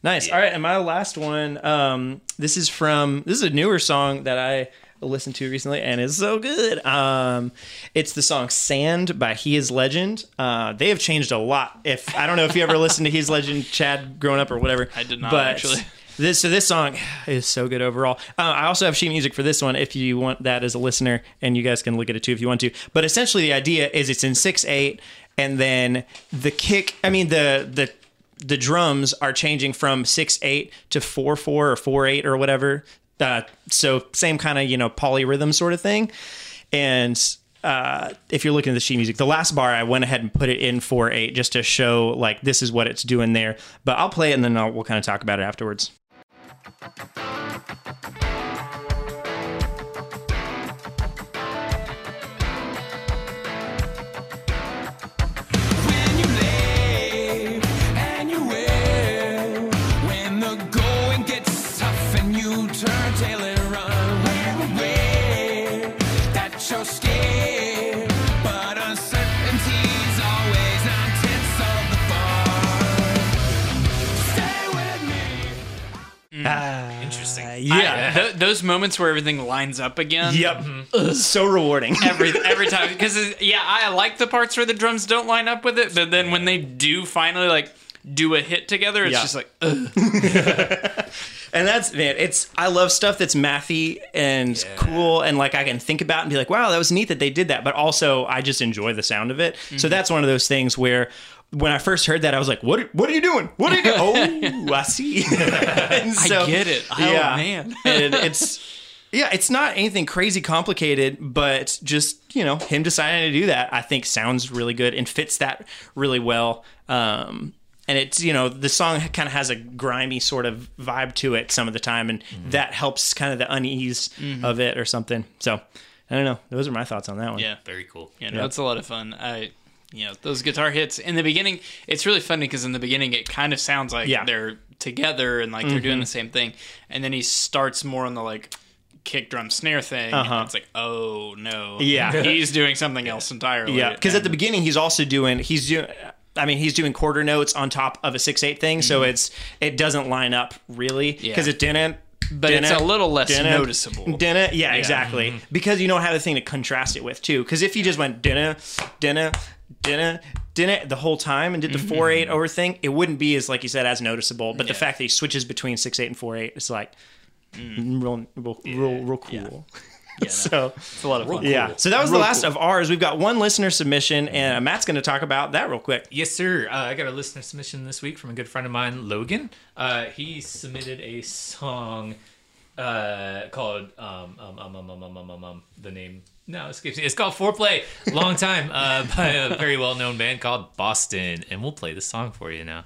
Nice. All right, and my last one. Um, this is from this is a newer song that I listened to recently, and is so good. Um, it's the song "Sand" by He Is Legend. Uh, they have changed a lot. If I don't know if you ever listened to He Is Legend, Chad, growing up or whatever. I did not, but actually. This so this song is so good overall. Uh, I also have sheet music for this one if you want that as a listener, and you guys can look at it too if you want to. But essentially, the idea is it's in six eight, and then the kick. I mean the the the drums are changing from six eight to four four or four eight or whatever. Uh, so same kind of you know polyrhythm sort of thing. And uh, if you're looking at the sheet music, the last bar I went ahead and put it in four eight just to show like this is what it's doing there. But I'll play it and then I'll, we'll kind of talk about it afterwards. Yeah. Th- those moments where everything lines up again. Yep. So rewarding. Every every time because yeah, I like the parts where the drums don't line up with it, but then when they do finally like do a hit together, it's Yeah. just like ugh. And that's man, it's I love stuff that's mathy and cool and like I can think about and be like, wow, that was neat that they did that. But also I just enjoy the sound of it. So mm-hmm. that's one of those things where when I first heard that, I was like, "What? What are you doing? What are you doing?" Oh, I see. So- I get it. Oh man. and it's yeah, it's not anything crazy complicated, but just you know him deciding to do that, I think sounds really good and fits that really well. Um, and it's you know the song kind of has a grimy sort of vibe to it some of the time, and that helps kind of the unease of it or something. So I don't know. Those are my thoughts on that one. Yeah. Very cool. Yeah, no, Yeah. it's a lot of fun. I, you know, those guitar hits in the beginning. It's really funny because in the beginning it kind of sounds like Yeah. Mm-hmm. they're together and like they're doing the same thing, and then he starts more on the like kick drum snare thing. Uh-huh. It's like, oh no, Yeah. he's doing something else entirely. Yeah, because at the beginning he's also doing he's doing. I mean, he's doing quarter notes on top of a six eight thing, so it's it doesn't line up really because Mm-hmm. Yeah. it didn't. But it's a little less noticeable. Didn't, yeah, exactly. Because you don't have a thing to contrast it with too. Because if you just went didn't, didn't, didn't, didn't the whole time and did the four eight over thing, it wouldn't be as like you said as noticeable. But the fact that he switches between six eight and four eight, it's like real, real, real, real cool. so it's a lot of fun. yeah. So that was the last of ours. We've got one listener submission, and Matt's going to talk about that real quick. Yes, sir. Uh, I got a listener submission this week from a good friend of mine, Logan. Uh, he submitted a song uh, called um, um, um, um, um, um, um, um, um, the name no escapes me. It's called Foreplay. Long time uh, by a very well known band called Boston, and we'll play the song for you now.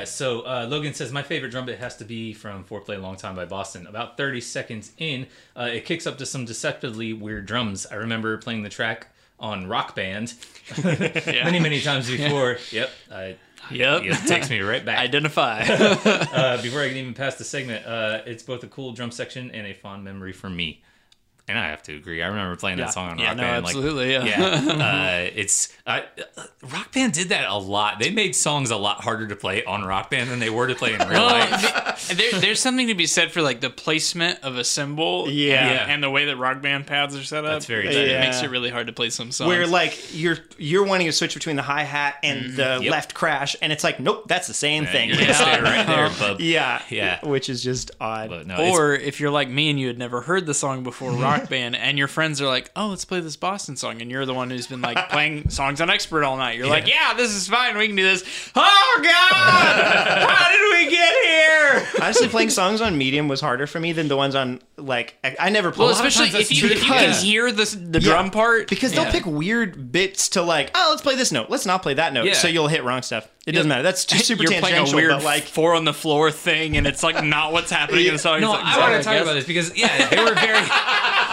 Yeah, so uh, Logan says my favorite drum bit has to be from Foreplay a Long Time by Boston. About 30 seconds in, uh, it kicks up to some deceptively weird drums. I remember playing the track on Rock Band many, many times before. Yep. I, Yep. it takes me right back. Identify. Uh, before I can even pass the segment, uh, it's both a cool drum section and a fond memory for me. And I have to agree. I remember playing that song on yeah, Rock no, Band. like, absolutely. yeah. yeah, uh, it's uh, uh, Rock Band did that a lot. They made songs a lot harder to play on Rock Band than they were to play in real life. there, there's something to be said for like the placement of a cymbal, Yeah. and, and the way that rock band pads are set up. That's very It true. Yeah. makes it really hard to play some songs. Where like you're you're wanting to switch between the hi hat and the Yep. left crash, and it's like nope, that's the same thing. You're gonna stay right there, bub. yeah, Yeah. which is just odd. But no, or if you're like me and you had never heard the song before Rock Band, and your friends are like, "Oh, let's play this Boston song," and you're the one who's been like playing songs on Expert all night. You're like, "Yeah, this is fine. We can do this." Oh God, how did we get here? Honestly, playing songs on medium was harder for me than the ones on like I, I never played. Well, especially if you, if you can hear the the Yeah, drum part, because they'll Yeah. pick weird bits to like, oh, let's play this note. Let's not play that note. Yeah. So you'll hit wrong stuff. It doesn't matter. That's just super You're playing a weird like four on the floor thing, and it's like not what's happening in the song. no, like, I want to talk about this because yeah, they were very.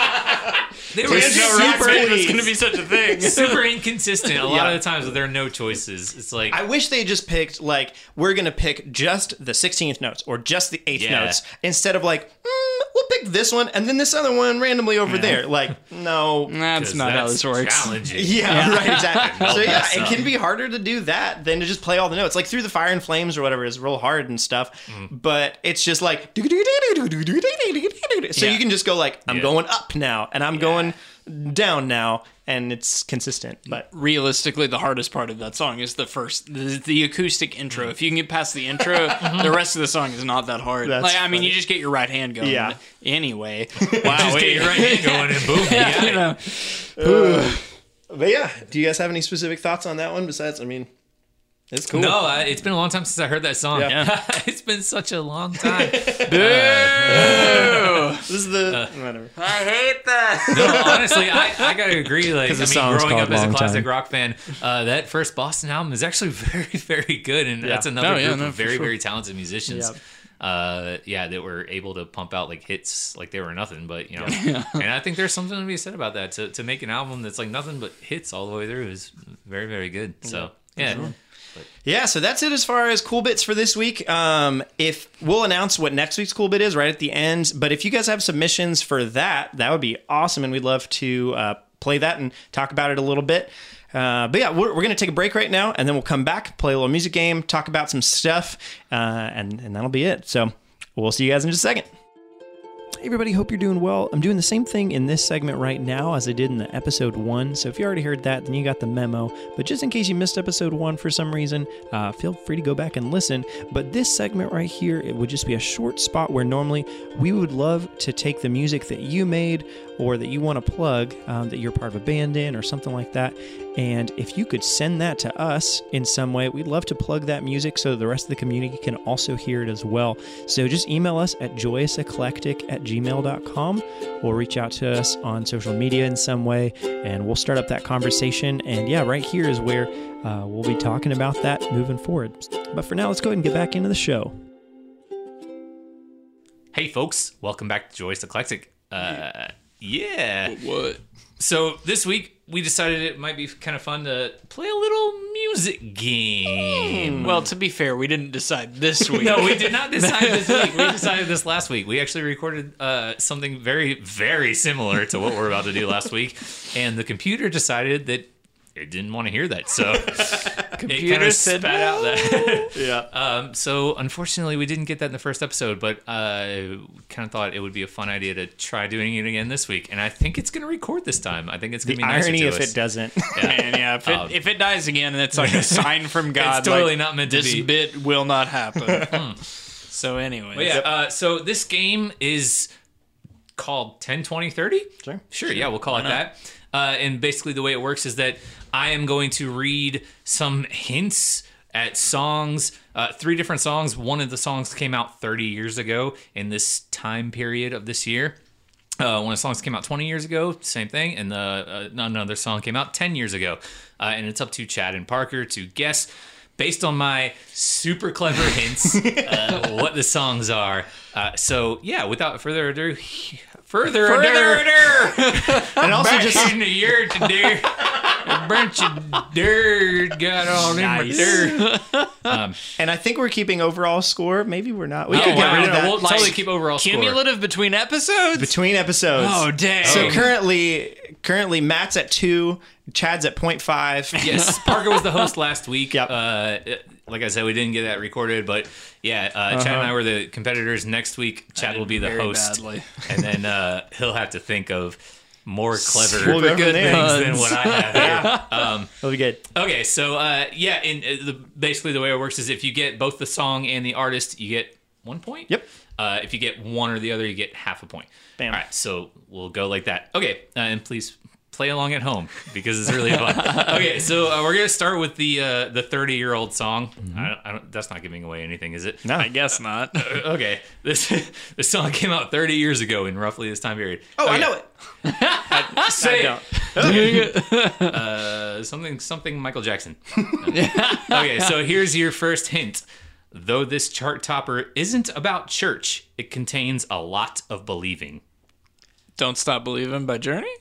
they were There's no Super rock band going to be such a thing. super inconsistent. A lot Yeah. of the times there are no choices, it's like I wish they just picked like we're gonna pick just the 16th notes or just the eighth Yeah. notes instead of like mm, we'll pick this one and then this other one randomly over there. Like no. that's not how that's this works. Challenging. Yeah, right, exactly. so yeah, it can um, be harder to do that than to just play all the notes. Like through the fire and flames or whatever is real hard and stuff. Mm-hmm. But it's just like so Yeah. you can just go like I'm Yeah. going up now and I'm going down now and it's consistent. But realistically the hardest part of that song is the first the, the acoustic intro if you can get past the intro the rest of the song is not that hard That's like i mean funny. you just get your right hand going Yeah. anyway wow Just get your right hand going and boom. you got you it. know uh, but yeah, do you guys have any specific thoughts on that one besides I mean it's cool. No, I, it's been a long time since I heard that song. Yeah. it's been such a long time. Boo! This is the whatever. i hate that no, honestly, I, I gotta agree. Like, I the mean, song's growing up as a classic Time. rock fan, uh, that first Boston album is actually very, very good, and that's another Oh, yeah, group no, of very, sure. very talented musicians. Yep. Uh, yeah, that were able to pump out like hits like they were nothing, but you know, and I think there's something to be said about that. To to make an album that's like nothing but hits all the way through is very, very good. So yeah, Yeah, so that's it as far as cool bits for this week. Um, if we'll announce what next week's cool bit is right at the end, but if you guys have submissions for that, that would be awesome, and we'd love to uh, play that and talk about it a little bit. Uh, but yeah, we're, we're going to take a break right now, and then we'll come back, play a little music game, talk about some stuff, uh, and and that'll be it. So we'll see you guys in just a second. Hey everybody, hope you're doing well. I'm doing the same thing in this segment right now as I did in the episode one. So if you already heard that, then you got the memo. But just in case you missed episode one for some reason, uh, feel free to go back and listen. But this segment right here, it would just be a short spot where normally we would love to take the music that you made or that you want to plug um, that you're part of a band in or something like that. And if you could send that to us in some way, we'd love to plug that music so the rest of the community can also hear it as well. So just email us at joyouseclectic at gmail.com or reach out to us on social media in some way and we'll start up that conversation. And yeah, right here is where uh, we'll be talking about that moving forward. But for now, let's go ahead and get back into the show. Hey, folks, welcome back to Joyous Eclectic. Uh, yeah. what So this week we decided it might be kind of fun to play a little music game. well to be fair we didn't decide this week No, we did not decide this week. We decided this last week. We actually recorded uh, something very, very similar to what we're about to do last week, and the computer decided that it didn't want to hear that, so it Computer kind of said spat out that. Yeah. Um, so unfortunately, we didn't get that in the first episode, but uh, kind of thought it would be a fun idea to try doing it again this week, and I think it's going to record this time. I think it's going The to be nicer irony if us. it doesn't. Yeah. Man, yeah, if it, Um, if it dies again, it's like a sign from God. It's totally like, not meant to this be. bit will not happen. so anyway, But yeah, uh, so this game is called 10, 20, 30? Sure. Sure, yeah, we'll call it that. Uh, and basically, the way it works is that I am going to read some hints at songs, uh, three different songs. One of the songs came out 30 years ago in this time period of this year. Uh, one of the songs came out 20 years ago, same thing, and the uh, another song came out 10 years ago. Uh, and it's up to Chad and Parker to guess based on my super clever hints, uh, what the songs are. Uh, so yeah, without further ado, further, Further ado, And also back just in the year today, a bunch of dirt got all in my dirt. and I think we're keeping overall score. Maybe we're not. We Oh, could get wow. rid of that. We'll totally keep overall score. Cumulative between episodes? between episodes. oh, dang. So currently, currently Matt's at two, Chad's at 0.5. yes, Parker was the host last week. Yep. Uh, like I said, we didn't get that recorded, but yeah, uh, Chad and I were the competitors. Next week, Chad will be the host, badly. and then uh, he'll have to think of more clever We'll go from good there. things than what I have here. um, It'll be good. okay, so uh, yeah, in uh, the, basically the way it works is if you get both the song and the artist, you get one point. Yep. Uh, if you get one or the other, you get half a point. Bam. All right, so we'll go like that. Okay, uh, and please play along at home because it's really fun. okay, so uh, we're gonna start with the uh, the thirty year old song. I, don't, I don't, that's not giving away anything, is it? No. I guess not. okay, this this song came out thirty years ago in roughly this time period. Oh, I know it. Say I it. Uh, something something Michael Jackson. okay, so here's your first hint. Though this chart topper isn't about church, it contains a lot of believing. Don't Stop Believing by Journey?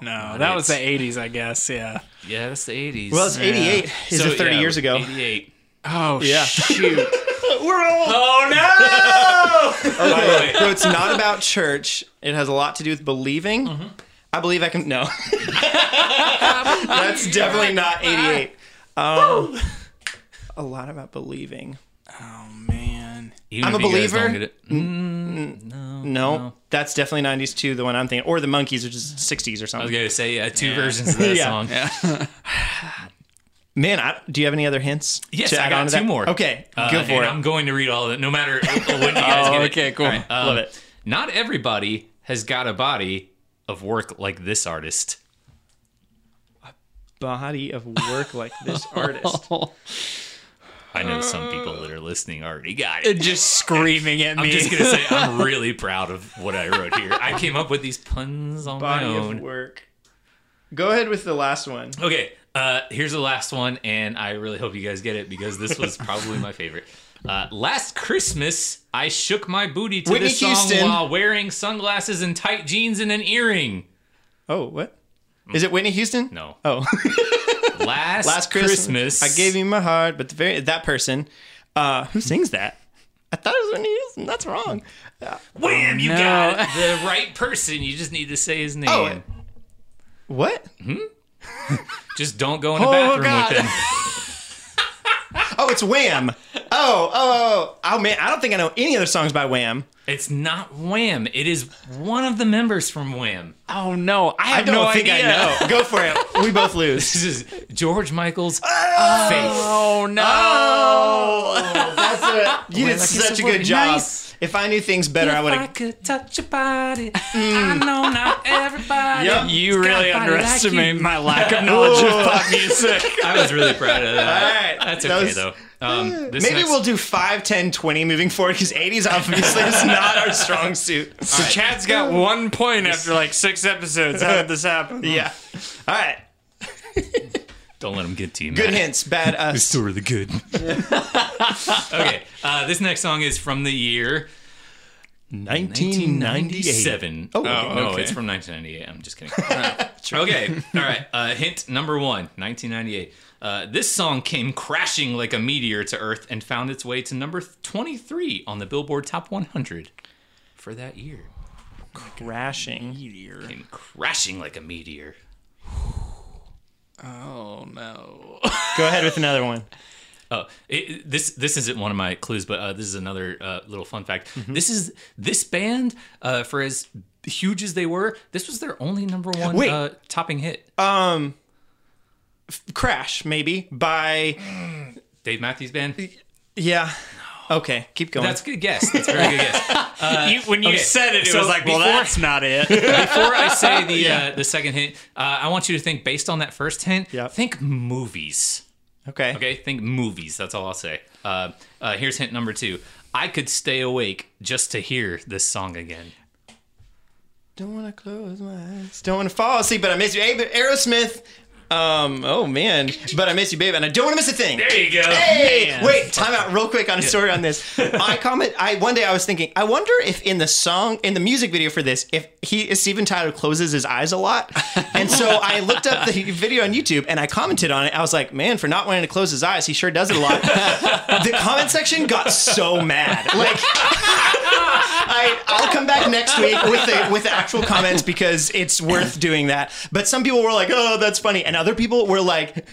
No. No, that was the 80s, I guess. Yeah. Yeah, that's the 80s. Well, it's 88. Is So, it 30 yeah, years ago? 88. Oh, Yeah. shoot. We're all. Oh no! Okay, so it's not about church. It has a lot to do with believing. I believe I can. No. That's definitely not 88. Um, a lot about believing. oh, man. Even I'm a believer. don't get it. Mm, No, that's definitely 90s too, the one I'm thinking. Or the Monkees, which is 60s or something. I was gonna say yeah, two versions of that Yeah. song. Man, I, do you have any other hints? Yes, to I got on to two that? more. Okay, Uh, go for it. I'm going to read all of it, no matter when you guys Oh, get it. okay, cool. All right, um, Love it. Not everybody has got a body of work like this artist. A body of work like this artist. I know some people that are listening already got it. Just screaming at me. I'm just gonna say I'm really proud of what I wrote here. I came up with these puns on Body my of own. work. Go ahead with the last one. Okay, uh, here's the last one, and I really hope you guys get it because this was probably my favorite. Uh, last Christmas, I shook my booty to Whitney this song Houston. while wearing sunglasses and tight jeans and an earring. Oh, what? Is it Whitney Houston? No, Oh, last last Christmas, I gave you my heart, but the very that person, uh, who sings that? I thought it was Whitney Houston. That's wrong. Wham! You no. got the right person. You just need to say his name. Oh, What? just don't go in the bathroom God. with him. Oh, it's Wham. Oh, oh, oh, oh, man! I don't think I know any other songs by Wham. It's not Wham. It is one of the members from Wham. oh, no. I I have don't no think idea. I know. Go for it. We both lose. This is George Michael's oh, face. Oh, no. Oh, that's what you did like such it's a good job. nice. If I knew things better, I would have. I could touch your body, I know not everybody. Yep. You really underestimate my lack of knowledge of pop music. I was really proud of that. All right, That's that okay was- though. Um, this Maybe next- we'll do 5, 10, 20 moving forward because 80s obviously is not our strong suit. So Chad's got one point after like six episodes. How did this happen? Yeah. All right. Don't let them get to you. Good Matt. hints. Bad us. It's still really good. okay, uh, this next song is from the year 1997. Oh, no, okay. it's from 1998. I'm just kidding. okay, all right. Uh, hint number one, 1998. Uh, this song came crashing like a meteor to Earth and found its way to number 23 on the Billboard Top 100 for that year. crashing. Meteor. Came crashing like a meteor. Oh no. Go ahead with another one. Oh, it, this this isn't one of my clues, but uh, this is another uh, little fun fact. Mm-hmm. This is this band, uh, for as huge as they were, this was their only number one Wait. uh, topping hit. Um, f- Crash, maybe, by. Dave Matthews Band. Yeah. Okay, keep going. That's a good guess. That's a very good guess. You- when you okay, said it, it so was like, well, before- that's not it. Before I say the uh, the second hint, uh, I want you to think based on that first hint. Yep. Think movies. okay. Okay, think movies. That's all I'll say. Uh, uh, here's hint number two. I could stay awake just to hear this song again. Don't want to close my eyes. Don't want to fall asleep, but I miss you. Hey, but Aerosmith. Um, oh man, but I miss you, babe, and I don't want to miss a thing. There you go. Hey, wait, time out real quick on a story on this. I comment. I one day I was thinking, I wonder if in the song, in the music video for this, if he, Steven Tyler closes his eyes a lot, and so I looked up the video on YouTube and I commented on it. I was like, man, for not wanting to close his eyes, he sure does it a lot. the comment section got so mad, like. I, I'll come back next week with the with the actual comments because it's worth doing that. But some people were like, "Oh, that's funny," and other people were like,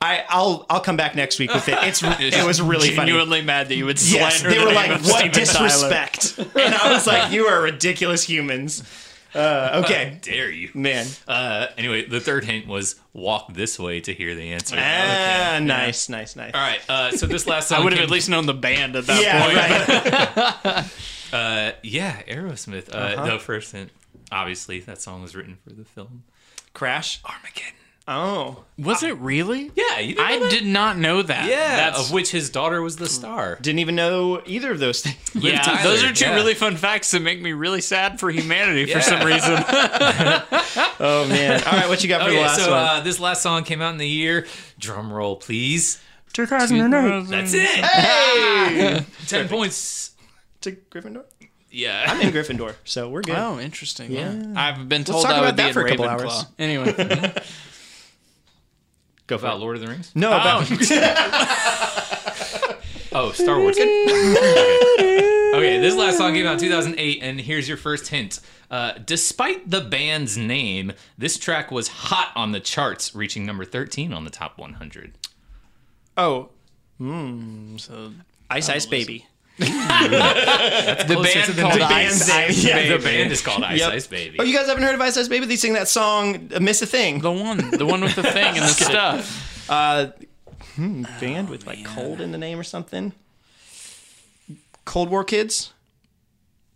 "I I'll I'll come back next week with it." It's it was really funny. genuinely mad that you would slander Yes, they the were name like, "What Steven Tyler." disrespect!" And I was like, "You are ridiculous humans." Uh, okay, Dare you? man. Uh, anyway, the third hint was walk this way to hear the answer. Ah, nice, nice, nice. All right. Uh, so this last song I would have came- at least known the band at that Yeah, point. right. Uh, yeah, Aerosmith. Uh, Uh-huh. The first hint, obviously, that song was written for the film Crash. Armageddon. Oh, Was it really? Yeah, you didn't I know did not know that. Yeah, That's of which his daughter was the star. didn't even know either of those things. yeah. Tyler, those are two yeah. really fun facts that make me really sad for humanity Yeah. for some reason. Oh man! All right, what you got for the Okay, last so one? uh, this last song came out in the year. Drum roll, please. 2008. That's it. hey, Ten points. to Gryffindor. Yeah. I'm in Gryffindor, so we're good. Oh, interesting. Yeah. Yeah. I've been told talk I about would be that in for a couple Ravenclaw. hours. Anyway. Go for About it. Lord of the Rings. No, about Oh, Star Wars. okay. okay, this last song came out in 2008, and here's your first hint. Uh, despite the band's name, this track was hot on the charts, reaching number 13 on the top 100. oh, so Ice Ice Baby. The band called the Ice. Ice Yeah, Baby. The band is called Ice Yep. Ice Baby. Oh, you guys haven't heard of Ice Ice Baby? They sing that song, uh, "Miss a Thing." The one, the one with the thing and the stuff. Uh, hmm, band with like "cold" in the name or something. Cold War Kids.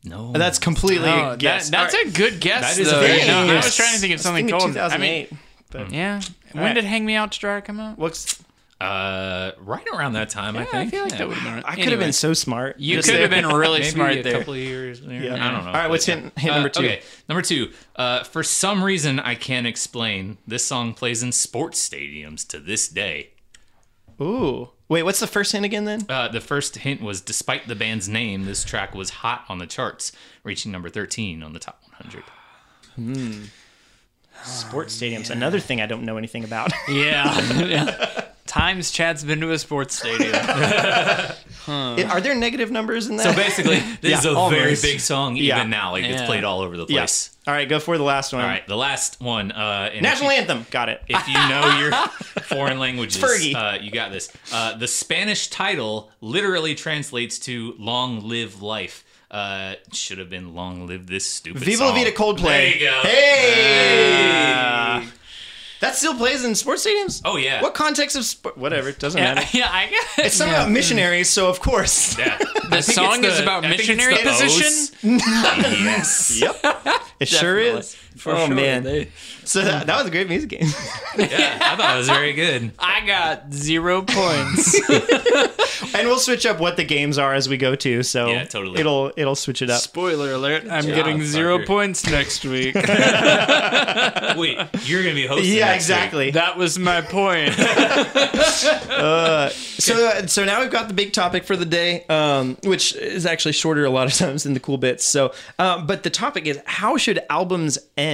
no. That's completely Oh, a guess. that, that's All a good guess, That is a though. very you know, good I was trying to think of something Thinking cold. I mean, 2008. but yeah. When right. did "Hang Me Out to Dry" come out? looks. Uh, right around that time, I think. I feel like Yeah. that would have been. I could have been so smart. You Just could have been really Maybe smart a there. couple of years there. Yeah. I don't know. All right, what's but- hint, hint Uh, number two? Okay, number two. Uh, for some reason I can't explain, this song plays in sports stadiums to this day. Ooh. Wait, what's the first hint again then? Uh, the first hint was despite the band's name, this track was hot on the charts, reaching number 13 on the top 100. Hmm. Sports stadiums. Another thing I don't know anything about. Yeah. yeah. Times Chad's been to a sports stadium. Are there negative numbers in that? So basically, this is Yeah, a very big song even Yeah. now. Like it's played all over the yeah. place. All right, go for the last one. All right, the last one. Uh, National you- anthem. Got it. If you know your foreign languages, Fergie. uh, you got this. Uh, the Spanish title literally translates to "Long Live Life." Uh, should have been "Long Live This Stupid." Viva la song. Vida Coldplay. There you go. Hey! That still plays in sports stadiums? Oh yeah. What context of sport? Whatever, it doesn't yeah, matter. yeah, I guess. It's something about missionaries, so of course. Yeah. The song is about missionary position. yes. Yep. It sure Definitely. is. Oh man. They- So that, that was a great music game. Yeah. I thought it was very good. I got zero points. and we'll switch up what the games are as we go too. So Yeah, totally. it'll it'll switch it up. Spoiler alert: I'm job, getting zero fucker. points next week. Wait, you're gonna be hosting. Yeah, next week. exactly. that was my point. So, uh, so now we've got the big topic for the day, um, which is actually shorter a lot of times than the cool bits. So, um, but the topic is how should albums end?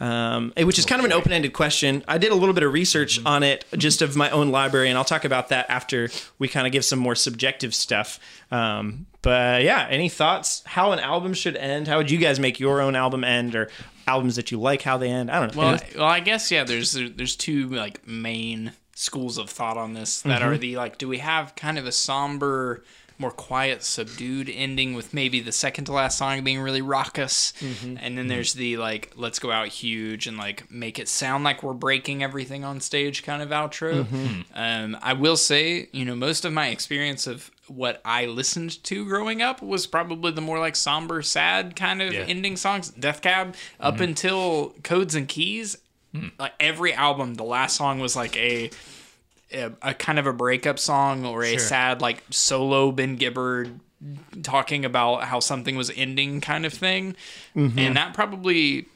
Um, eh, which is kind of an open-ended question. I did a little bit of research Mm-hmm. on it, just of my own library, and I'll talk about that after we kind of give some more subjective stuff. Um, but yeah, any thoughts? How an album should end? How would you guys make your own album end, or albums that you like how they end? I don't know. Well, well, I guess yeah. There's there's two like main schools of thought on this that are the like, do we have kind of a somber, more quiet, subdued ending with maybe the second to last song being really raucous, mm-hmm. and then mm-hmm. there's the like, let's go out huge and like make it sound like we're breaking everything on stage kind of outro. Mm-hmm. Um, I will say, you know, most of my experience of what I listened to growing up was probably the more like somber, sad kind of Yeah. ending songs. Death Cab up until Codes and Keys, hmm. like every album, the last song was like a a, a kind of a breakup song or a Sure. sad like solo Ben Gibbard talking about how something was ending kind of thing, mm-hmm. and that probably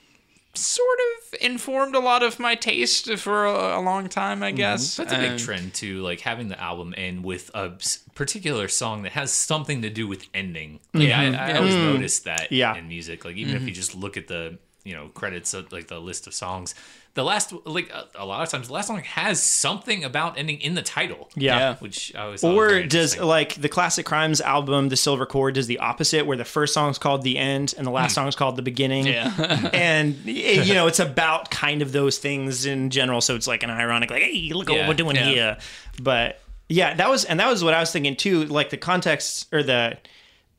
sort of informed a lot of my taste for a, a long time, I mm-hmm. guess. That's a big Um, trend too, like having the album end with a particular song that has something to do with ending. Yeah, mm-hmm. I, I always noticed that Yeah. in music. Like even if you just look at the you know credits uh, like the list of songs, the last like a, a lot of times the last song has something about ending in the title. Yeah. Yeah. which I always was Or does like the Classic Crimes album, The Silver Cord, does the opposite, where the first song's called the end and the last hmm. song's called the beginning. Yeah. and it- you know it's about kind of those things in general. So it's like an ironic, like, hey, look at Yeah, what we're doing yeah. here. But yeah, that was and that was what I was thinking too. Like the context or the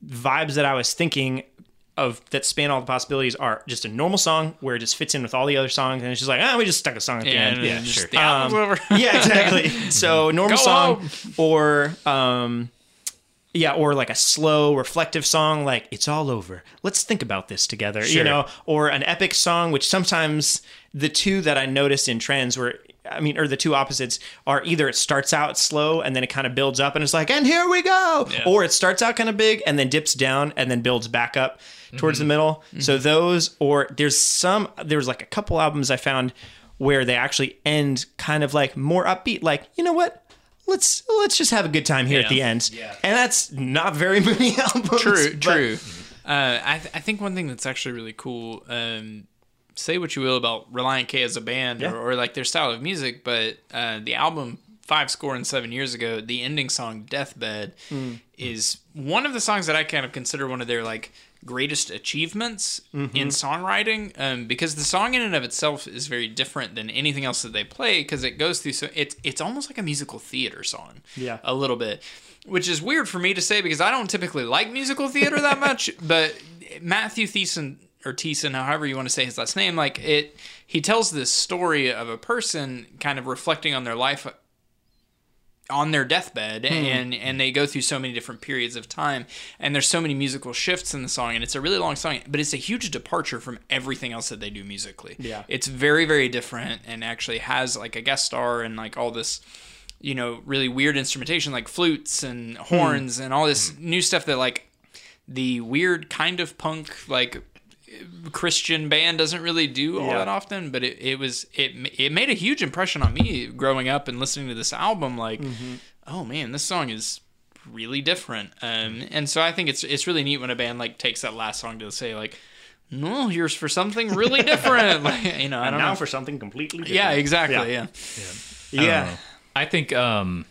vibes that I was thinking of that span all the possibilities are just a normal song where it just fits in with all the other songs, and it's just like, ah, we just stuck a song at the Yeah, end. Yeah, sure. the Um, yeah, exactly. So normal Go song home. or um yeah, or like a slow reflective song like it's all over. Let's think about this together, you know, or an epic song which sometimes the two that I noticed in trends were I mean, or the two opposites are either it starts out slow and then it kind of builds up and it's like, and here we go, or it starts out kind of big and then dips down and then builds back up towards the middle. So those, or there's some, there's like a couple albums I found where they actually end kind of like more upbeat, like you know what, let's let's just have a good time here at the end. Yeah. And that's not very many albums. True, but- true. Uh, I, th- I think one thing that's actually really cool. Um, say what you will about Relient K as a band Yeah. or, or like their style of music, but uh, the album five score and seven years ago, the ending song "Deathbed" Hmm. is one of the songs that I kind of consider one of their like greatest achievements Mm-hmm. in songwriting um, because the song in and of itself is very different than anything else that they play because it goes through so it's it's almost like a musical theater song Yeah. a little bit which is weird for me to say because I don't typically like musical theater that much but Matthew Thiessen or Thiessen however you want to say his last name like it he tells this story of a person kind of reflecting on their life on their deathbed hmm. and and they go through so many different periods of time and there's so many musical shifts in the song and it's a really long song but it's a huge departure from everything else that they do musically. Yeah. it's very very different and actually has like a guest star and like all this you know really weird instrumentation like flutes and hmm. horns and all this hmm. new stuff that like the weird kind of punk like Christian band doesn't really do all Yeah. that often, but it, it was it it made a huge impression on me growing up and listening to this album. Like, oh man, this song is really different. Um, and so I think it's it's really neat when a band like takes that last song to say like, no, here's for something really different. like, you know, I don't now know. for something completely different. yeah, exactly. Yeah. Yeah. Yeah. I think um,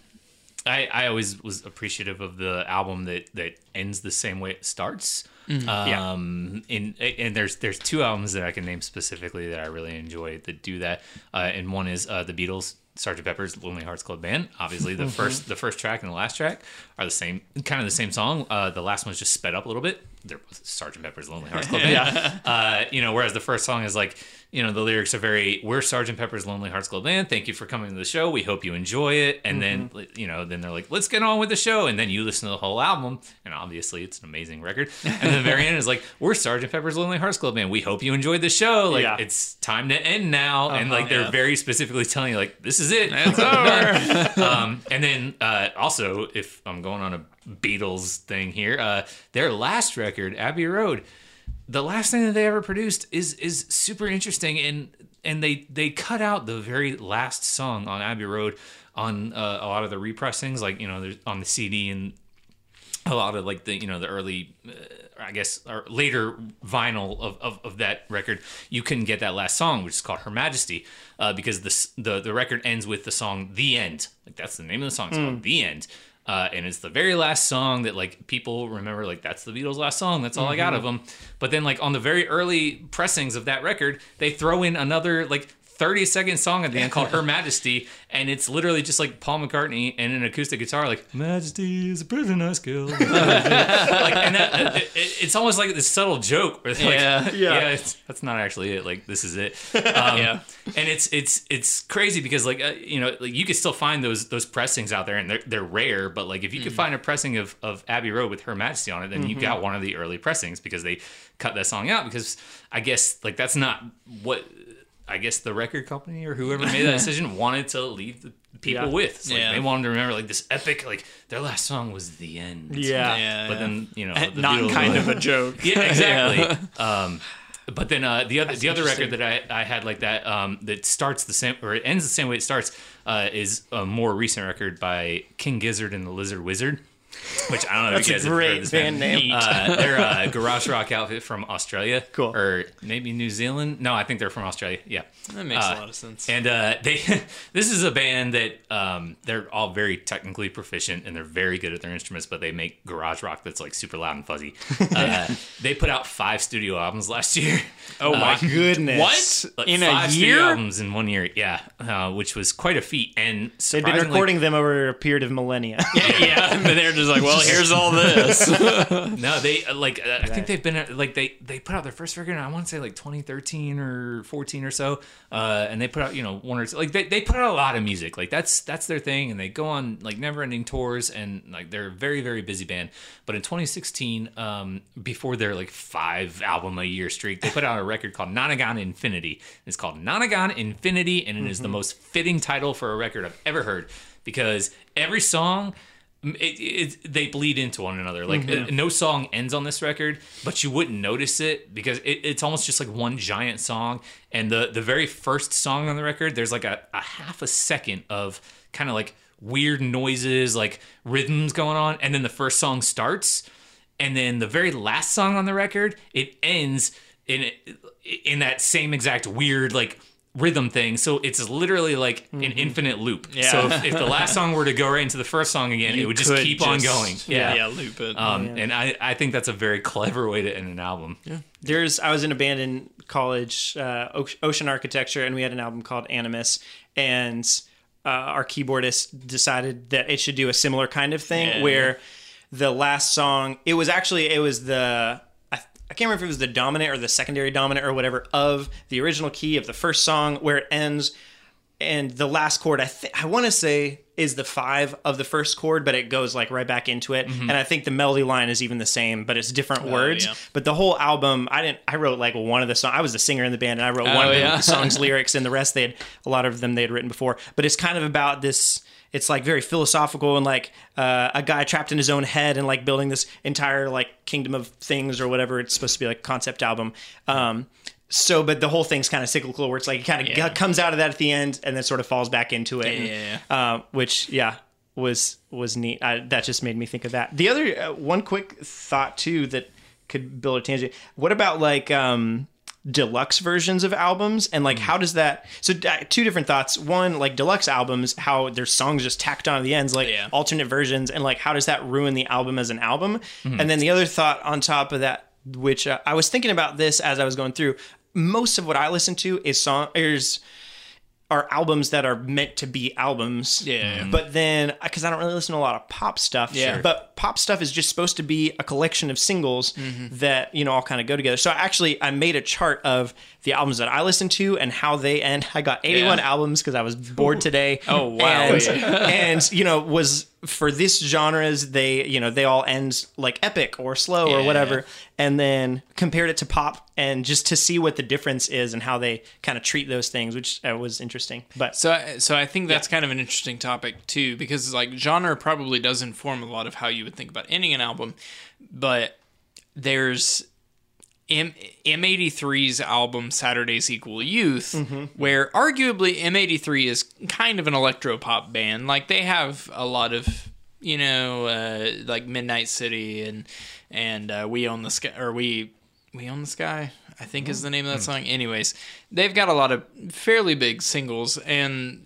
I I always was appreciative of the album that that ends the same way it starts. Yeah. Um, in and there's there's two albums that I can name specifically that I really enjoy that do that. Uh, and one is uh, the Beatles. Sgt. Pepper's Lonely Hearts Club Band. Obviously, the first the first track and the last track are the same, kind of the same song. Uh, the last one's just sped up a little bit. They're both Sgt. Pepper's Lonely Hearts Club Band. Uh, you know, whereas the first song is like, you know, the lyrics are very, "We're Sergeant Pepper's Lonely Hearts Club Band. Thank you for coming to the show. We hope you enjoy it." And then, you know, then they're like, "Let's get on with the show." And then you listen to the whole album, and obviously, it's an amazing record. And the very end is like, "We're Sergeant Pepper's Lonely Hearts Club Band. We hope you enjoyed the show. Like, Yeah. it's time to end now." and like, they're Yeah. very specifically telling you, like, "This is it." It's over. um, and then uh, also, if I'm going on a Beatles thing here, uh, their last record, Abbey Road, the last thing that they ever produced is is super interesting, and and they they cut out the very last song on Abbey Road on uh, a lot of the repressings, like you know, there's on the CD and a lot of like the you know the early uh, i guess or later vinyl of, of, of that record. You couldn't get that last song which is called her majesty uh, because this the the record ends with the song the end. Like that's the name of the song. It's called the end uh, and it's the very last song that like people remember like that's the beatles last song that's all i got of them but then like on the very early pressings of that record they throw in another like 30 second song at the end called Her Majesty, and it's literally just like Paul McCartney and an acoustic guitar, like Majesty is a prison I killed. like, and that, it, it- it's almost like this subtle joke. Where they're like, Yeah. yeah, it's, that's not actually it. Like this is it. Um, Yeah. and it's it's it's crazy because like uh, you know like you can still find those those pressings out there, and they're they're rare. But like if you could find a pressing of of Abbey Road with Her Majesty on it, then you got one of the early pressings because they cut that song out because I guess like that's not what I guess the record company or whoever made that decision wanted to leave the people Yeah. with. It's like Yeah. they wanted to remember like this epic like their last song was the end. Yeah. Yeah, But yeah. then you know the not Beatles kind were of a joke. yeah, exactly. um, But then uh, the other the other record that I, I had like that um, that starts the same or it ends the same way it starts uh, is a more recent record by King Gizzard and the Lizard Wizard, which I don't know. if That's you a guys have heard of this band name. Uh, they're a garage rock outfit from Australia, Cool. or maybe New Zealand. No, I think they're from Australia. Yeah, That makes Uh, a lot of sense. And uh, they, this is a band that um, they're all very technically proficient and they're very good at their instruments, but they make garage rock that's like super loud and fuzzy. Uh, they put out five studio albums last year. oh my Goodness. What? Like In a five studio year? albums in one year, yeah, uh, which was quite a feat. And They've been recording them over a period of millennia. yeah, but they're just like, well, here's all this. No, they uh, like uh, I think they've been like they they put out their first record. in, I want to say like 2013 or 14 or so, uh, and they put out you know one or two like they, they put out a lot of music. Like that's that's their thing, and they go on like never ending tours, and like they're a very very busy band. But in 2016, um, before their like five album a year streak, they put out a record called Nonagon Infinity. It's called Nonagon Infinity, and it is the most fitting title for a record I've ever heard because every song it, it, they bleed into one another. Like uh, no song ends on this record, but you wouldn't notice it because it, it's almost just like one giant song. And the the very first song on the record, there's like a, a half a second of kind of like weird noises, like rhythms going on, and then the first song starts, and then the very last song on the record, it ends in in that same exact weird like rhythm thing. So it's literally like an infinite loop. Yeah. So if, if the last song were to go right into the first song again, it would just keep on going. Yeah, Yeah. yeah, loop it. Um, and I, I think that's a very clever way to end an album. Yeah. There's I was in a band in college, uh, Ocean Architecture, and we had an album called Animus, and uh, our keyboardist decided that it should do a similar kind of thing Yeah. where the last song it was actually it was the I, can't remember if it was the dominant or the secondary dominant or whatever of the original key of the first song where it ends and the last chord I th- I want to say is the five of the first chord, but it goes like right back into it. Mm-hmm. And I think the melody line is even the same, but it's different oh, words. yeah. But the whole album, I didn't. I wrote like one of the songs. I was the singer in the band, and I wrote oh, one Oh, of yeah. the songs lyrics, and the rest they had a lot of them they had written before. But it's kind of about this. It's like very philosophical and like uh, a guy trapped in his own head and like building this entire like kingdom of things or whatever. It's supposed to be like concept album. Um, so, but the whole thing's kind of cyclical, where it's like it kind of Yeah. comes out of that at the end and then sort of falls back into it. Yeah, and, yeah, Uh, which yeah was was neat. I, that just made me think of that. The other uh, one quick thought too that could build a tangent. What about like um deluxe versions of albums and like how does that so uh, two different thoughts. One like deluxe albums how their songs just tacked on at the ends like Yeah. alternate versions and like how does that ruin the album as an album? And then the other thought on top of that which uh, i was thinking about this as i was going through most of what i listen to is song is are albums that are meant to be albums. Yeah. But then, because I don't really listen to a lot of pop stuff. Yeah. But pop stuff is just supposed to be a collection of singles Mm-hmm. that you know all kind of go together. So actually, I made a chart of the albums that I listen to and how they end. I got 81 Yeah. albums because I was bored today. Oh, wow. And, and you know was for this genres they you know they all end like epic or slow or whatever and then compared it to pop and just to see what the difference is and how they kind of treat those things which uh, was interesting but So, so I think that's kind of an interesting topic too, because like genre probably does inform a lot of how you would think about ending an album, but there's M M83's album Saturdays Equal Youth, where arguably M83 is kind of an electro pop band. Like they have a lot of you know uh, like Midnight City and and uh, We Own the Sky or we we Own the Sky. I think is the name of that song. Anyways, they've got a lot of fairly big singles and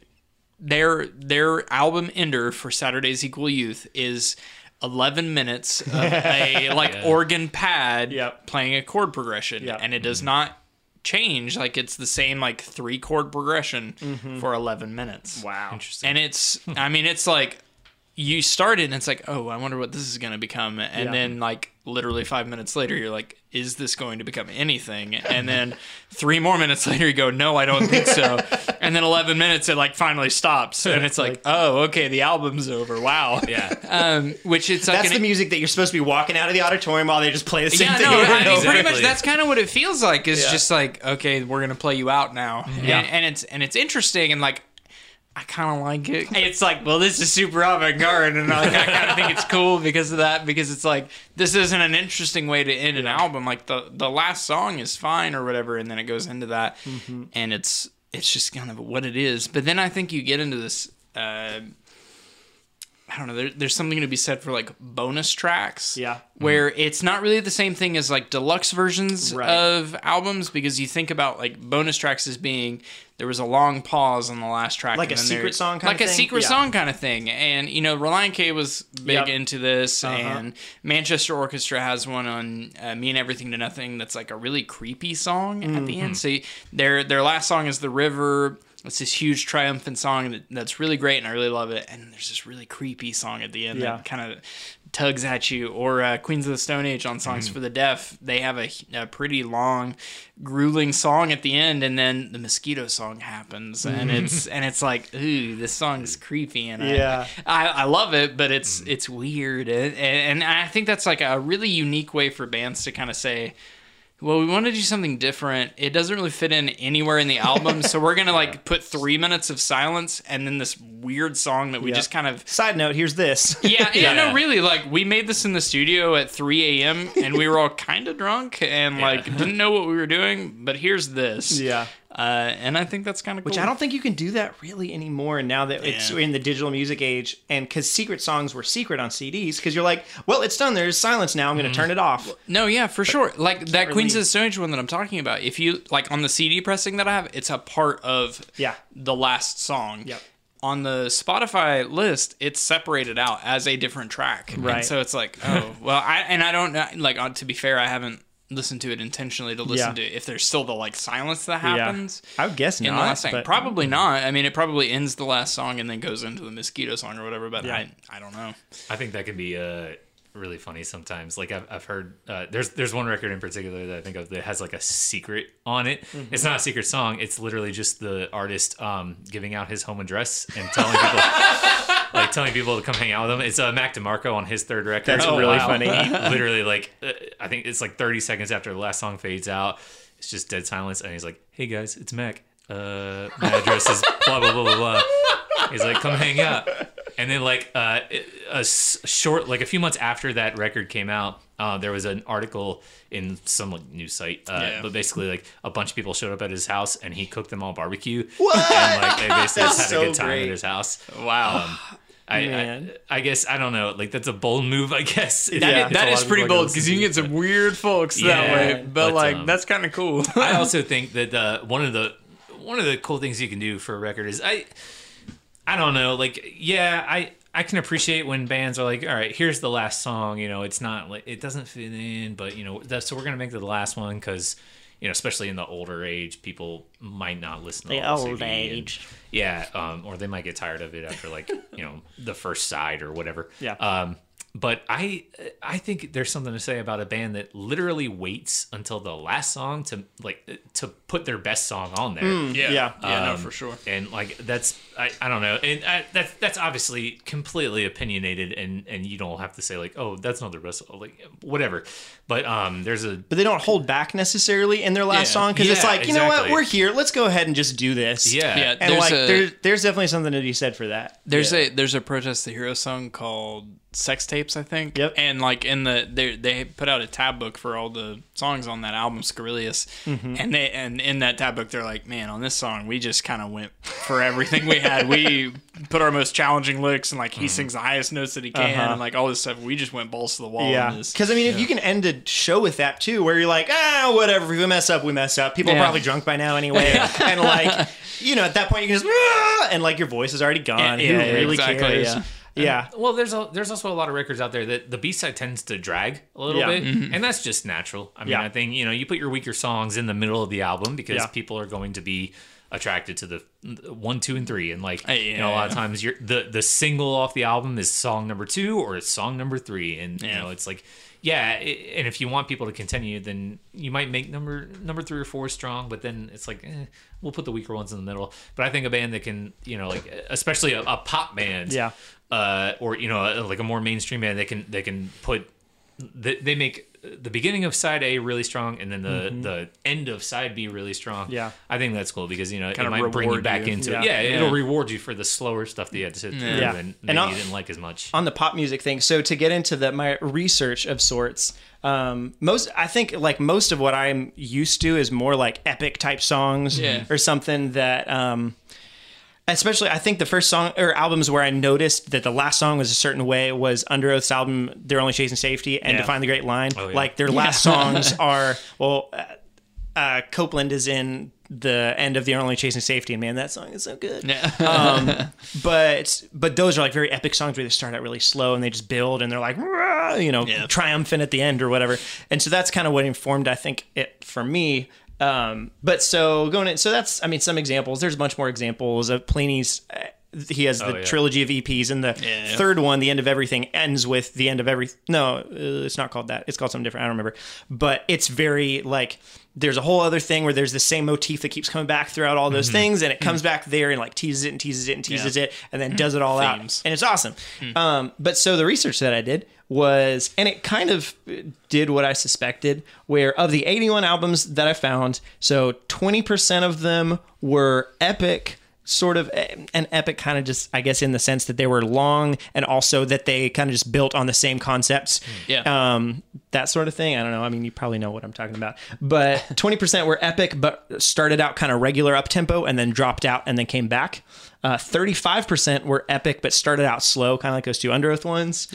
their their album ender for Saturdays Equal Youth is 11 minutes of a like organ pad Yep. playing a chord progression Yep. and it does not change like it's the same like three chord progression mm-hmm. for 11 minutes wow Interesting. and it's hmm. i mean it's like you start it and it's like oh i wonder what this is going to become and Yeah. then like literally five minutes later you're like is this going to become anything? And then three more minutes later you go no i don't think so. And then 11 minutes it like finally stops. And it's like oh okay the album's over. Wow. Yeah. um which it's like that's an- the music that you're supposed to be walking out of the auditorium while they just play the same yeah, thing no, over I and mean, pretty much that's kind of what it feels like. Is just like, okay, we're gonna play you out now, Yeah. and, and it's and it's interesting, and like, I kind of like it. It's like, well, this is super avant garde, and like, I kind of think it's cool because of that. Because it's like this isn't an interesting way to end an album. Like the the last song is fine or whatever, and then it goes into that, and it's it's just kind of what it is. But then I think you get into this. Uh, I don't know. There, there's something to be said for like bonus tracks. Yeah. Where it's not really the same thing as like deluxe versions Right. of albums because you think about like bonus tracks as being there was a long pause on the last track. Like a secret song kinda Like a thing? secret Yeah. song kind of thing. And, you know, Relient K was big Yep. into this. Uh-huh. And Manchester Orchestra has one on uh, Mean Everything to Nothing that's like a really creepy song at Mm-hmm. the end. So you- their, their last song is The River. It's this huge triumphant song that, that's really great and I really love it. And there's this really creepy song at the end Yeah. that kind of tugs at you. Or uh, Queens of the Stone Age on Songs Mm-hmm. for the Deaf, they have a, a pretty long, grueling song at the end, and then the mosquito song happens, and it's and it's like, ooh, this song's creepy, and I- Yeah. I, I love it, but it's it's weird, and, and I think that's like a really unique way for bands to kind of say. Well, we want to do something different. It doesn't really fit in anywhere in the album, so we're gonna like put three minutes of silence and then this weird song that we Yeah. just kind of Side note, here's this. yeah, yeah, no, really. Like, we made this in the studio at 3 a.m. and we were all kind of drunk and like didn't know what we were doing. But here's this. Yeah. Uh, and I think that's kind of cool. Which I don't think you can do that really anymore now that it's Yeah. in the digital music age. And because secret songs were secret on CDs, because you're like, well, it's done. There's silence now. I'm Mm-hmm. going to turn it off. No, yeah, for sure. Like that Queens really- of the Stone Age one that I'm talking about. If you like on the CD pressing that I have, it's a part of Yeah. the last song. Yep. On the Spotify list, it's separated out as a different track. And Right. so it's like, oh, well, I and I don't know. Like, uh, to be fair, I haven't listened to it intentionally to listen Yeah. to if there's still the like silence that Yeah. happens. I would guess in not. the last song. but- Probably not. I mean, it probably ends the last song and then goes into the mosquito song or whatever. But Yeah. I, I don't know. I think that can be uh, really funny sometimes. Like I've, I've heard uh, there's there's one record in particular that I think of that has like a secret on it. Mm-hmm. It's not a secret song. It's literally just the artist um, giving out his home address and telling people. Like telling people to come hang out with him. It's uh, Mac DeMarco on his third record. That's really wow. funny. He literally, like, uh, I think it's like 30 seconds after the last song fades out. It's just dead silence, and he's like, "Hey guys, it's Mac. Uh, my address is blah blah blah blah blah." He's like, "Come hang out." And then, like, uh, a short, like a few months after that record came out, uh, there was an article in some like news site. Uh, Yeah. But basically, like, a bunch of people showed up at his house, and he cooked them all barbecue. What? And like, they basically just had so a good time great. at his house. Wow. Um, I, Man. I, I guess I don't know. Like that's a bold move. I guess. If- That- if a is of pretty bold because you can get it, some weird folks that way. But, but, like, um, that's kind of cool. I also think that uh, one of the one of the cool things you can do for a record is I I don't know. Like yeah, I I can appreciate when bands are like, all right, here's the last song. You know, it's not like it doesn't fit in, but you know, that's, so we're gonna make it the last one because. You know, especially in the older age, people might not listen to The old CD and- age. yeah, um, or they might get tired of it after like you know the first side or whatever. Yeah. Um, but I I think there's something to say about a band that literally waits until the last song to like to put their best song on there. yeah. Yeah. Yeah, no, Um, for sure. And like that's I, I don't know, and I, that's that's obviously completely opinionated, and and you don't have to say like oh that's not the best like whatever, but um there's a But they don't hold back necessarily in their last Yeah. song because it's like, you know what, we're here. Let's go ahead and just do this. yeah Yeah. And There's like, a- there's there's definitely something to be said for that. There's a there's a protest the hero song called Sex Tapes, I think. Yep. And like in the they they put out a tab book for all the songs on that album, Scurrilous. Mm-hmm. And they and in that tab book they're like, man, on this song we just kind of went for everything we had. We put our most challenging licks and like he sings the highest notes that he can Uh-huh. and like all this stuff. We just went balls to the wall. Yeah, because I mean, if you can end a show with that too, where you're like, ah, whatever, if we mess up, we mess up. People are probably drunk by now anyway, and like, you know, at that point you can just, ah, and like your voice is already gone. Yeah, Who yeah, really exactly, cares? yeah. Yeah. Well, there's a, there's also a lot of records out there that the B side tends to drag a little Yeah. bit, Mm-hmm. and that's just natural. I mean, Yeah. I think you know you put your weaker songs in the middle of the album because Yeah. people are going to be attracted to the one, two, and three, and like Uh, you know a lot of times you're the the single off the album is song number two or it's song number three, and you know it's like yeah, i and if you want people to continue, then you might make number number three or four strong, but then it's like eh, we'll put the weaker ones in the middle. But I think a band that can you know like especially a, a pop band, Yeah. Uh, or you know, like a more mainstream band, they can they can put they, they make the beginning of side A really strong, and then the the end of side B really strong. Yeah. I think that's cool because you know Kinda it might bring you back you. into Yeah. it. Yeah, Yeah. it'll reward you for the slower stuff that you had to sit through Yeah. and And maybe I'll- you didn't like as much. on the pop music thing. So to get into the my research of sorts, um, most I think like most of what I'm used to is more like epic type songs Yeah. or something that. Um, Especially, I think the first song or albums where I noticed that the last song was a certain way was Underoath's album "They're Only Chasing Safety" and Yeah. "Define the Great Line." Oh, yeah. Like their last songs are well, uh, uh, Copeland is in the end of "They're Only Chasing Safety," and man, that song is so good Yeah. but but those are like very epic songs where they start out really slow and they just build and they're like you know Yeah. triumphant at the end or whatever and so that's kind of what informed i think it for me um but so going in so that's i mean some examples. There's a bunch more examples of Plini's uh, he has the Oh, yeah. trilogy of eps and the Yeah. third one the end of everything ends with the end of every no uh, it's not called that. It's called something different. I don't remember. But it's very like there's a whole other thing where there's the same motif that keeps coming back throughout all those things and it comes back there and like teases it and teases it and teases Yeah. it and then does it all Themes. out and it's awesome. Um, but so the research that i did was and it kind of did what i suspected where of the 81 albums that i found so 20% of them were epic sort of an epic kind of just i guess in the sense that they were long and also that they kind of just built on the same concepts. Yeah. um that sort of thing. I don't know. I mean you probably know what i'm talking about. But 20% were epic but started out kind of regular up tempo and then dropped out and then came back. Uh, 35% were epic but started out slow kind of like those two Underoath ones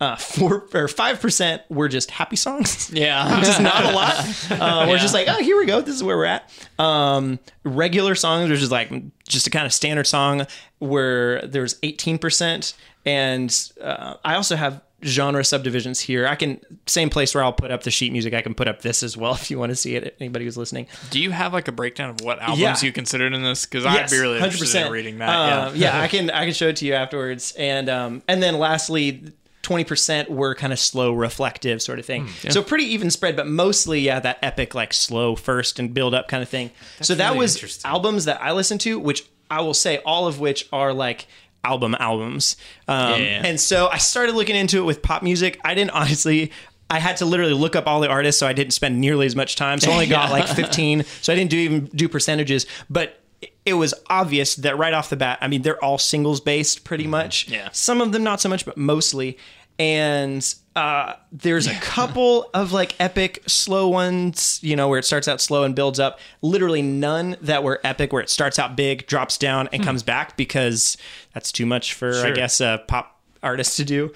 uh, four or five percent were just happy songs. yeah. Just not a lot. Uh, We're just like, oh, here we go. This is where we're at. Um, regular songs, which is like just a kind of standard song, where there's 18%. And uh, I also have genre subdivisions here. I can, same place where I'll put up the sheet music, I can put up this as well if you want to see it, anybody who's listening. Do you have like a breakdown of what albums Yeah. you considered in this? Because I'd be really interested in reading that. Uh, yeah. yeah, I can I can show it to you afterwards. And um, and then lastly, twenty percent were kind of slow, reflective sort of thing. Hmm, So pretty even spread, but mostly yeah, that epic like slow first and build up kind of thing. so that really was albums that I listened to, which I will say all of which are like album albums. Um, Yeah. And so I started looking into it with pop music. I didn't honestly. I had to literally look up all the artists, so I didn't spend nearly as much time. So I only got like 15. So I didn't do even do percentages, but it was obvious that right off the bat, I mean, they're all singles based pretty much. Yeah. Some of them not so much, but mostly. And uh, there's a couple of like epic slow ones, you know, where it starts out slow and builds up. Literally none that were epic where it starts out big, drops down, and comes back because that's too much for, I guess, a pop artist to do.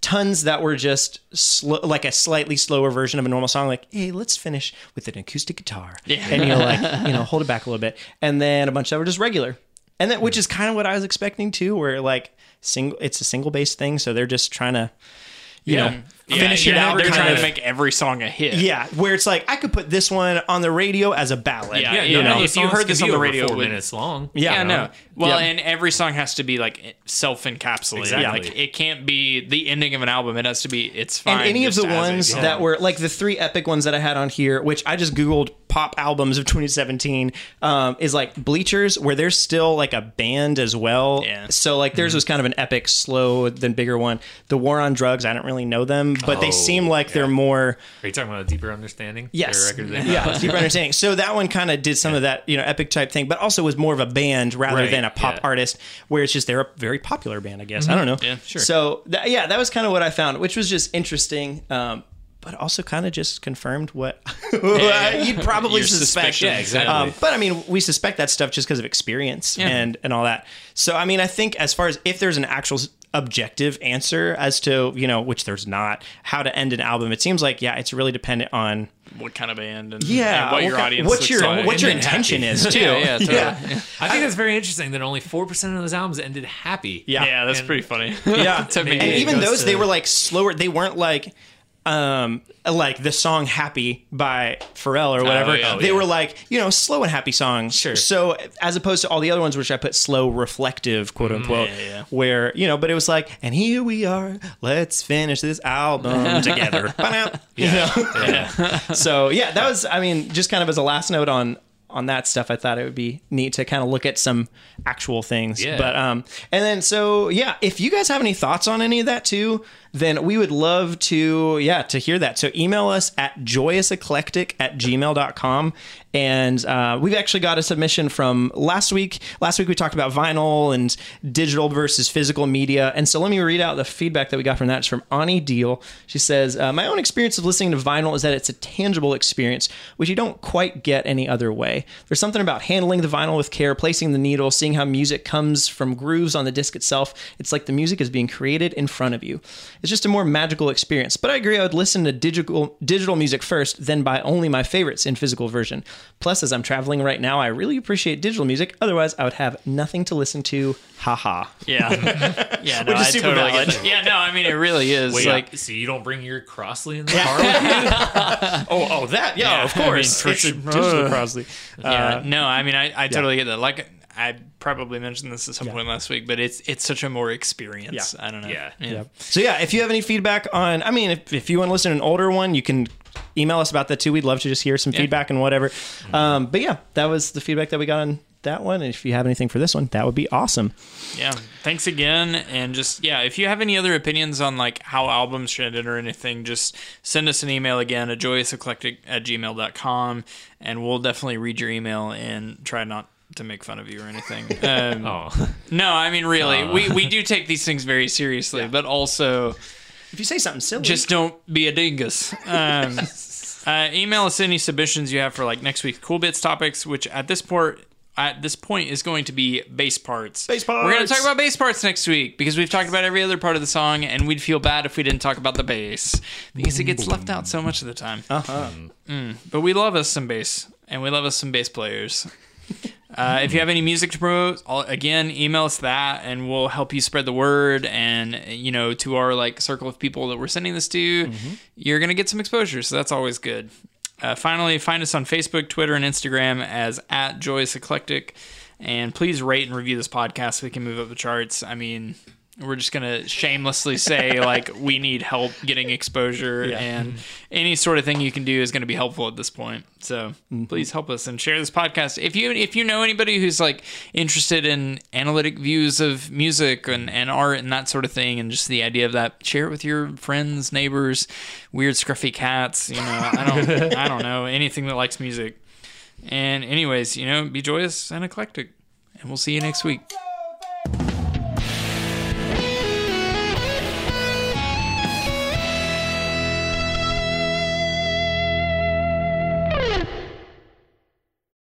Tons that were just slow, like a slightly slower version of a normal song, like, hey, let's finish with an acoustic guitar. Yeah. And you're like, you know, hold it back a little bit. And then a bunch that were just regular. And then, which is mm. kind of what I was expecting too, where like single, it's a single based thing. So they're just trying to, you know, Yeah, finish it out. They're kind trying of- to make every song a hit. yeah, where it's like I could put this one on the radio as a ballad. Yeah, Yeah, you none know, if you heard this on the over radio, four minutes long. Yeah, Yeah, no. Well, Yeah. and every song has to be like self-encapsulated. Exactly. Like it can't be the ending of an album. It has to be. It's fine. and any of the as is. ones Yeah. that were like the three epic ones that I had on here, which I just googled pop albums of 2017, um, is like Bleachers, where there's still like a band as well. Yeah. So like theirs was kind of an epic, slow, then bigger one. The War on Drugs, I don't really know them, but they Oh, seem like yeah. they're more. Are you talking about a deeper understanding? Yes. Yeah, deeper understanding. So that one kind of did some of that, you know, epic type thing, but also was more of a band rather Right, than a pop yeah. artist, where it's just they're a very popular band, I guess. I don't know. Yeah, sure. So that, yeah, that was kind of what I found, which was just interesting. Um, but also kind of just confirmed what you'd probably suspect. Yeah, exactly. Um, but I mean, we suspect that stuff just because of experience Yeah. and and all that. So I mean, I think as far as if there's an actual objective answer as to you know which there's not how to end an album, it seems like yeah, it's really dependent on what kind of band and, yeah and what your kind- audience what your like. what your intention happy. is too. Yeah, yeah, totally. I think that's very interesting that only four percent of those albums ended happy. Yeah. Yeah, that's And- pretty funny. yeah To and even those to- they were like slower they weren't like um like the song happy by pharrell or whatever yeah. they yeah. were like you know slow and happy songs Sure. so as opposed to all the other ones which i put slow reflective quote unquote yeah, yeah. where you know but it was like and here we are let's finish this album together Ba-dum. you know Yeah. so yeah that was i mean just kind of as a last note on on that stuff, I thought it would be neat to kind of look at some actual things. Yeah. But um, and then so yeah, if you guys have any thoughts on any of that too, then we would love to yeah to hear that. So email us at joyouseclectic at gmail.com. And uh, we've actually got a submission from last week. Last week we talked about vinyl and digital versus physical media. And so let me read out the feedback that we got from that. It's from Ani Deal. She says, uh, My own experience of listening to vinyl is that it's a tangible experience, which you don't quite get any other way. There's something about handling the vinyl with care, placing the needle, seeing how music comes from grooves on the disc itself. It's like the music is being created in front of you. It's just a more magical experience. But I agree, I would listen to digital digital music first, then buy only my favorites in physical version. Plus, as I'm traveling right now, I really appreciate digital music. Otherwise, I would have nothing to listen to. Haha. Yeah, yeah, no, Which is I super totally valid. get that. Yeah, no, I mean it really is Wait, like so you don't bring your Crosley in the car with you? Oh, oh, that yeah, Yeah, of I mean, course. for it's a sure. digital Crosley. Yeah, uh, no, I mean, I, I totally get that. Like, I probably mentioned this at some point last week, but it's it's such a more experience. Yeah. I don't know. Yeah. yeah. So yeah, if you have any feedback on, I mean, if, if you want to listen to an older one, you can email us about that too. We'd love to just hear some feedback and whatever. Um, but yeah, that was the feedback that we got on that one. And if you have anything for this one, that would be awesome. Yeah. Thanks again. And just, yeah, if you have any other opinions on like how albums should end or anything, just send us an email again at joyouseclectic at gmail.com and we'll definitely read your email and try not to make fun of you or anything. Um, Oh, No, I mean, really, we, we do take these things very seriously, but also If you say something silly, just don't be a dingus. Um, uh, email us any submissions you have for like next week's cool bits topics, which at this point at this point is going to be bass parts. Bass parts. We're going to talk about bass parts next week because we've talked about every other part of the song, and we'd feel bad if we didn't talk about the bass because it gets left out so much of the time. uh-huh. But we love us some bass, and we love us some bass players. Uh, if you have any music to promote, all- again, email us that, and we'll help you spread the word. And you know, to our like circle of people that we're sending this to, you're gonna get some exposure, so that's always good. Uh, finally, find us on Facebook, Twitter, and Instagram as at Joyous Eclectic, and please rate and review this podcast so we can move up the charts. I mean. We're just gonna shamelessly say like we need help getting exposure, and any sort of thing you can do is gonna be helpful at this point. So mm-hmm. please help us and share this podcast. If you if you know anybody who's like interested in analytic views of music and, and art and that sort of thing, and just the idea of that, share it with your friends, neighbors, weird scruffy cats. You know, I don't I don't know anything that likes music. And anyways, you know, be joyous and eclectic, and we'll see you next week.